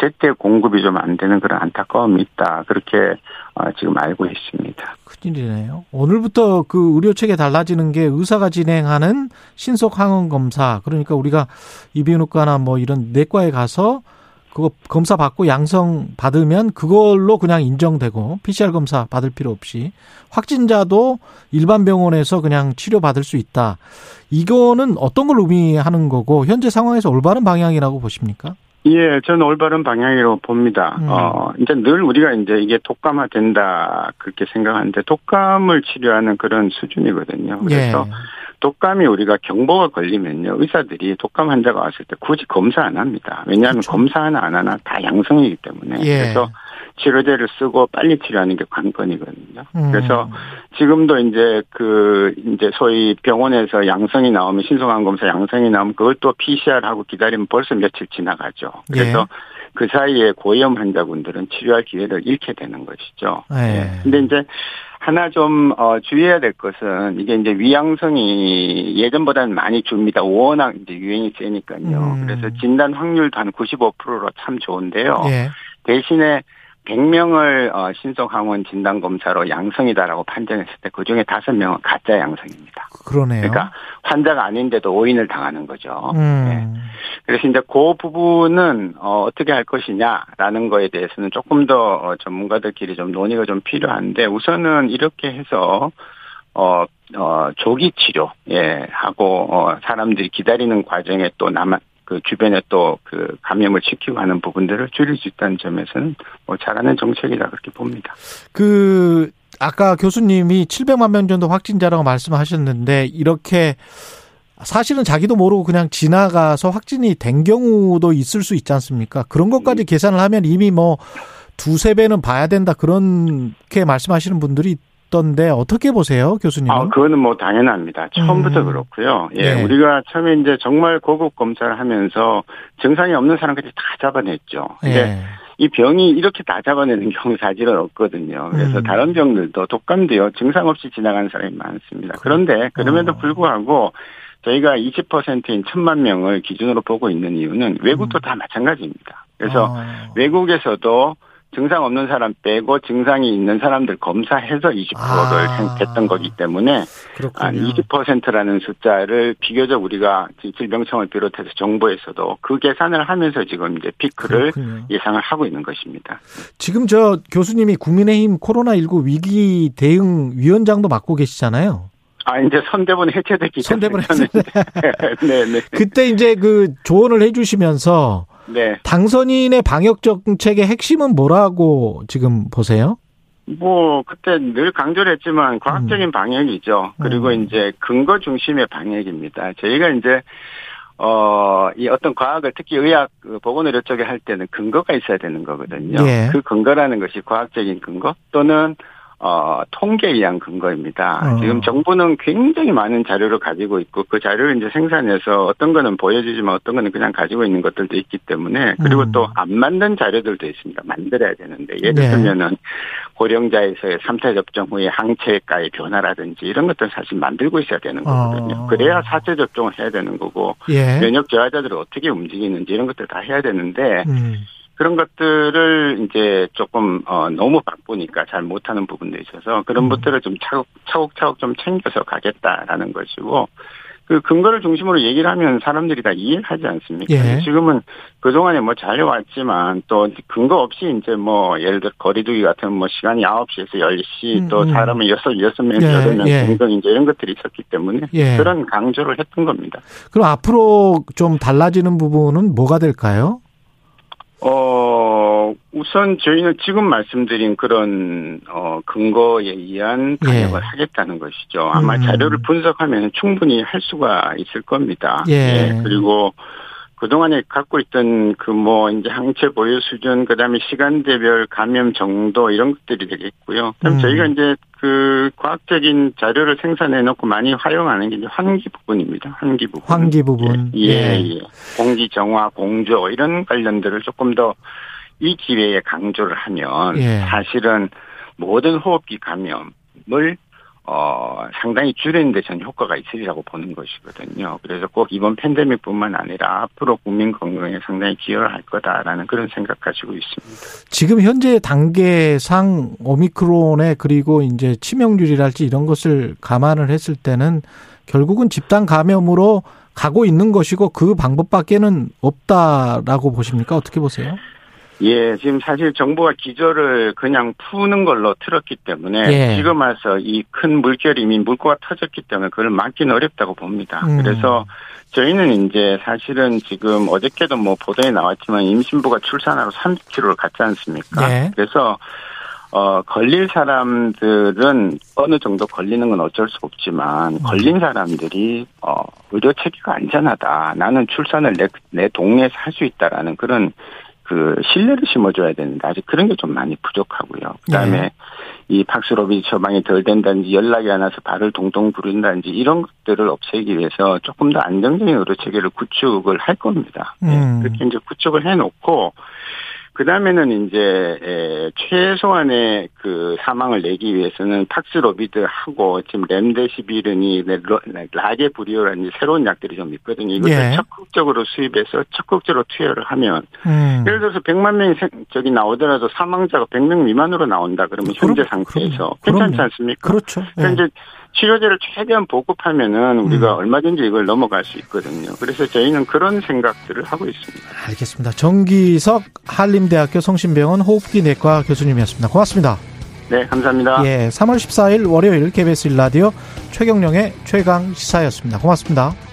K: 제때 공급이 좀 안 되는 그런 안타까움이 있다. 그렇게 어, 지금 알고 있습니다.
B: 큰일이네요. 오늘부터 그 의료 체계 달라지는 게 의사가 진행하는 신속 항원 검사. 그러니까 우리가 이비인후과나 뭐 이런 내과에 가서 그거 검사 받고 양성 받으면 그걸로 그냥 인정되고 PCR 검사 받을 필요 없이 확진자도 일반 병원에서 그냥 치료 받을 수 있다. 이거는 어떤 걸 의미하는 거고 현재 상황에서 올바른 방향이라고 보십니까?
K: 예, 저는 올바른 방향이라고 봅니다. 음. 어, 이제 늘 우리가 이제 이게 독감화 된다, 그렇게 생각하는데 독감을 치료하는 그런 수준이거든요. 그래서 예. 독감이 우리가 경보가 걸리면요 의사들이 독감 환자가 왔을 때 굳이 검사 안 합니다. 왜냐하면 그렇죠. 검사 하나 안 하나 다 양성이기 때문에 예. 그래서 치료제를 쓰고 빨리 치료하는 게 관건이거든요. 음. 그래서 지금도 이제 그 이제 소위 병원에서 양성이 나오면 신속한 검사 양성이 나오면 그걸 또 PCR 하고 기다리면 벌써 며칠 지나가죠. 그래서 예. 그 사이에 고위험 환자분들은 치료할 기회를 잃게 되는 것이죠.
B: 예.
K: 근데 이제 하나 좀 어, 주의해야 될 것은 이게 이제 위양성이 예전보다는 많이 줍니다. 워낙 이제 유행이 세니까요. 음. 그래서 진단 확률도 한 95%로 참 좋은데요.
B: 예.
K: 대신에 100명을 어, 신속항원 진단검사로 양성이다라고 판정했을 때 그중에 5명은 가짜 양성입니다.
B: 그러네요.
K: 그러니까 환자가 아닌데도 오인을 당하는 거죠.
B: 음.
K: 네. 그래서 이제 그 부분은 어, 어떻게 할 것이냐라는 거에 대해서는 조금 더 어, 전문가들끼리 좀 논의가 좀 필요한데 우선은 이렇게 해서 어, 어, 조기 치료, 예, 하고, 어, 사람들이 기다리는 과정에 또 남아, 그 주변에 또 그 감염을 지키고 하는 부분들을 줄일 수 있다는 점에서는 뭐 잘하는 정책이다 그렇게 봅니다.
B: 그 아까 교수님이 700만 명 정도 확진자라고 말씀하셨는데 이렇게 사실은 자기도 모르고 그냥 지나가서 확진이 된 경우도 있을 수 있지 않습니까? 그런 것까지 계산을 하면 이미 뭐 두세 배는 봐야 된다 그렇게 말씀하시는 분들이 있던데 어떻게 보세요, 교수님?
K: 아, 그거는 뭐 당연합니다. 처음부터 음. 그렇고요. 예, 네. 우리가 처음에 이제 정말 고급 검사를 하면서 증상이 없는 사람까지 다 잡아냈죠. 근데 네. 이 병이 이렇게 다 잡아내는 경우 사실은 없거든요. 그래서 음. 다른 병들도 독감도요 증상 없이 지나가는 사람이 많습니다. 그런데 그럼에도 어. 불구하고 저희가 20%인 천만 명을 기준으로 보고 있는 이유는 외국도 음. 다 마찬가지입니다. 그래서 어. 외국에서도 증상 없는 사람 빼고 증상이 있는 사람들 검사해서 20%를 아. 했던 거기 때문에 그렇군요. 20%라는 숫자를 비교적 우리가 질병청을 비롯해서 정부에서도 그 계산을 하면서 지금 이제 피크를 그렇군요. 예상을 하고 있는 것입니다.
B: 지금 저 교수님이 국민의힘 코로나19 위기 대응 위원장도 맡고 계시잖아요.
K: 아, 이제 선대본 해체됐기
B: 때문에. 선대본 해체. 네, 네. 그때 이제 그 조언을 해주시면서 네. 당선인의 방역 정책의 핵심은 뭐라고 지금 보세요?
K: 뭐 그때 늘 강조를 했지만 과학적인 음. 방역이죠. 그리고 음. 이제 근거 중심의 방역입니다. 저희가 이제 어, 이 어떤 과학을 특히 의학 그 보건의료 쪽에 할 때는 근거가 있어야 되는 거거든요. 예. 그 근거라는 것이 과학적인 근거 또는 어, 통계에 의한 근거입니다. 어. 지금 정부는 굉장히 많은 자료를 가지고 있고 그 자료를 이제 생산해서 어떤 거는 보여주지만 어떤 거는 그냥 가지고 있는 것들도 있기 때문에 그리고 음. 또안 만든 자료들도 있습니다. 만들어야 되는데 예를 네. 들면은 고령자에서의 3차 접종 후에 항체가의 변화라든지 이런 것들 사실 만들고 있어야 되는 거거든요. 어. 그래야 4차 접종을 해야 되는 거고 예. 면역 저하자들을 어떻게 움직이는지 이런 것들 다 해야 되는데 음. 그런 것들을 이제 조금 어 너무 바쁘니까 잘 못하는 부분도 있어서 그런 음. 것들을 좀 차곡 차곡차곡 좀 챙겨서 가겠다라는 것이고 그 근거를 중심으로 얘기를 하면 사람들이 다 이해하지 않습니까? 예. 지금은 그동안에 뭐 잘해왔지만 또 근거 없이 이제 뭐 예를 들어 거리두기 같은 뭐 시간이 9시에서 10시 음, 또 음. 사람은 6, 6명, 예. 8명 예. 등등 이제 이런 것들이 있었기 때문에 예. 그런 강조를 했던 겁니다.
B: 그럼 앞으로 좀 달라지는 부분은 뭐가 될까요?
K: 어, 우선 저희는 지금 말씀드린 그런, 어, 근거에 의한 방역을 예. 하겠다는 것이죠. 아마 음. 자료를 분석하면 충분히 할 수가 있을 겁니다. 예. 예. 그리고 그동안에 갖고 있던 그 뭐 이제 항체 보유 수준 그다음에 시간대별 감염 정도 이런 것들이 되겠고요. 그럼 음. 저희가 이제 그 과학적인 자료를 생산해 놓고 많이 활용하는 게 이제 환기 부분입니다. 환기 부분.
B: 환기 부분.
K: 예, 예. 예. 공기 정화, 공조 이런 관련들을 조금 더 이 기회에 강조를 하면 예. 사실은 모든 호흡기 감염을 어, 상당히 줄이는데 전 효과가 있으리라고 보는 것이거든요. 그래서 꼭 이번 팬데믹뿐만 아니라 앞으로 국민 건강에 상당히 기여를 할 거다라는 그런 생각 가지고 있습니다.
B: 지금 현재 단계상 오미크론에 그리고 이제 치명률이랄지 이런 것을 감안을 했을 때는 결국은 집단 감염으로 가고 있는 것이고 그 방법밖에는 없다라고 보십니까? 어떻게 보세요?
K: 예, 지금 사실 정부가 기조를 그냥 푸는 걸로 틀었기 때문에 예. 지금 와서 이 큰 물결이 이미 물고가 터졌기 때문에 그걸 막기는 어렵다고 봅니다. 음. 그래서 저희는 이제 사실은 지금 어저께도 뭐 보도에 나왔지만 임신부가 출산하고 30kg를 갔지 않습니까? 예. 그래서 어, 걸릴 사람들은 어느 정도 걸리는 건 어쩔 수 없지만, 음. 걸린 사람들이, 어, 의료 체계가 안전하다. 나는 출산을 내, 내 동네에서 할 수 있다라는 그런 그 신뢰를 심어줘야 되는데 아직 그런 게 좀 많이 부족하고요. 그다음에 네. 이 박스로비 처방이 덜 된다든지 연락이 안 와서 발을 동동 부른다든지 이런 것들을 없애기 위해서 조금 더 안정적인 의료 체계를 구축을 할 겁니다. 네. 음. 네. 그렇게 이제 구축을 해놓고 그 다음에는 이제 최소한의 그 사망을 내기 위해서는 팍스로비드하고 지금 렘데시비르니 라게브리오라는 새로운 약들이 좀 있거든요. 이것을 예. 적극적으로 수입해서 적극적으로 투여를 하면 음. 예를 들어서 100만 명이 저기 나오더라도 사망자가 100명 미만으로 나온다 그러면 현재 그럼, 상태에서 그럼, 괜찮지 않습니까?
B: 그렇죠.
K: 그러니까 예. 치료제를 최대한 보급하면은 우리가 음. 얼마든지 이걸 넘어갈 수 있거든요. 그래서 저희는 그런 생각들을 하고 있습니다.
B: 알겠습니다. 정기석 한림대학교 성심병원 호흡기 내과 교수님이었습니다. 고맙습니다.
K: 네, 감사합니다.
B: 예, 3월 14일 월요일 KBS 일라디오 최경령의 최강 시사였습니다. 고맙습니다.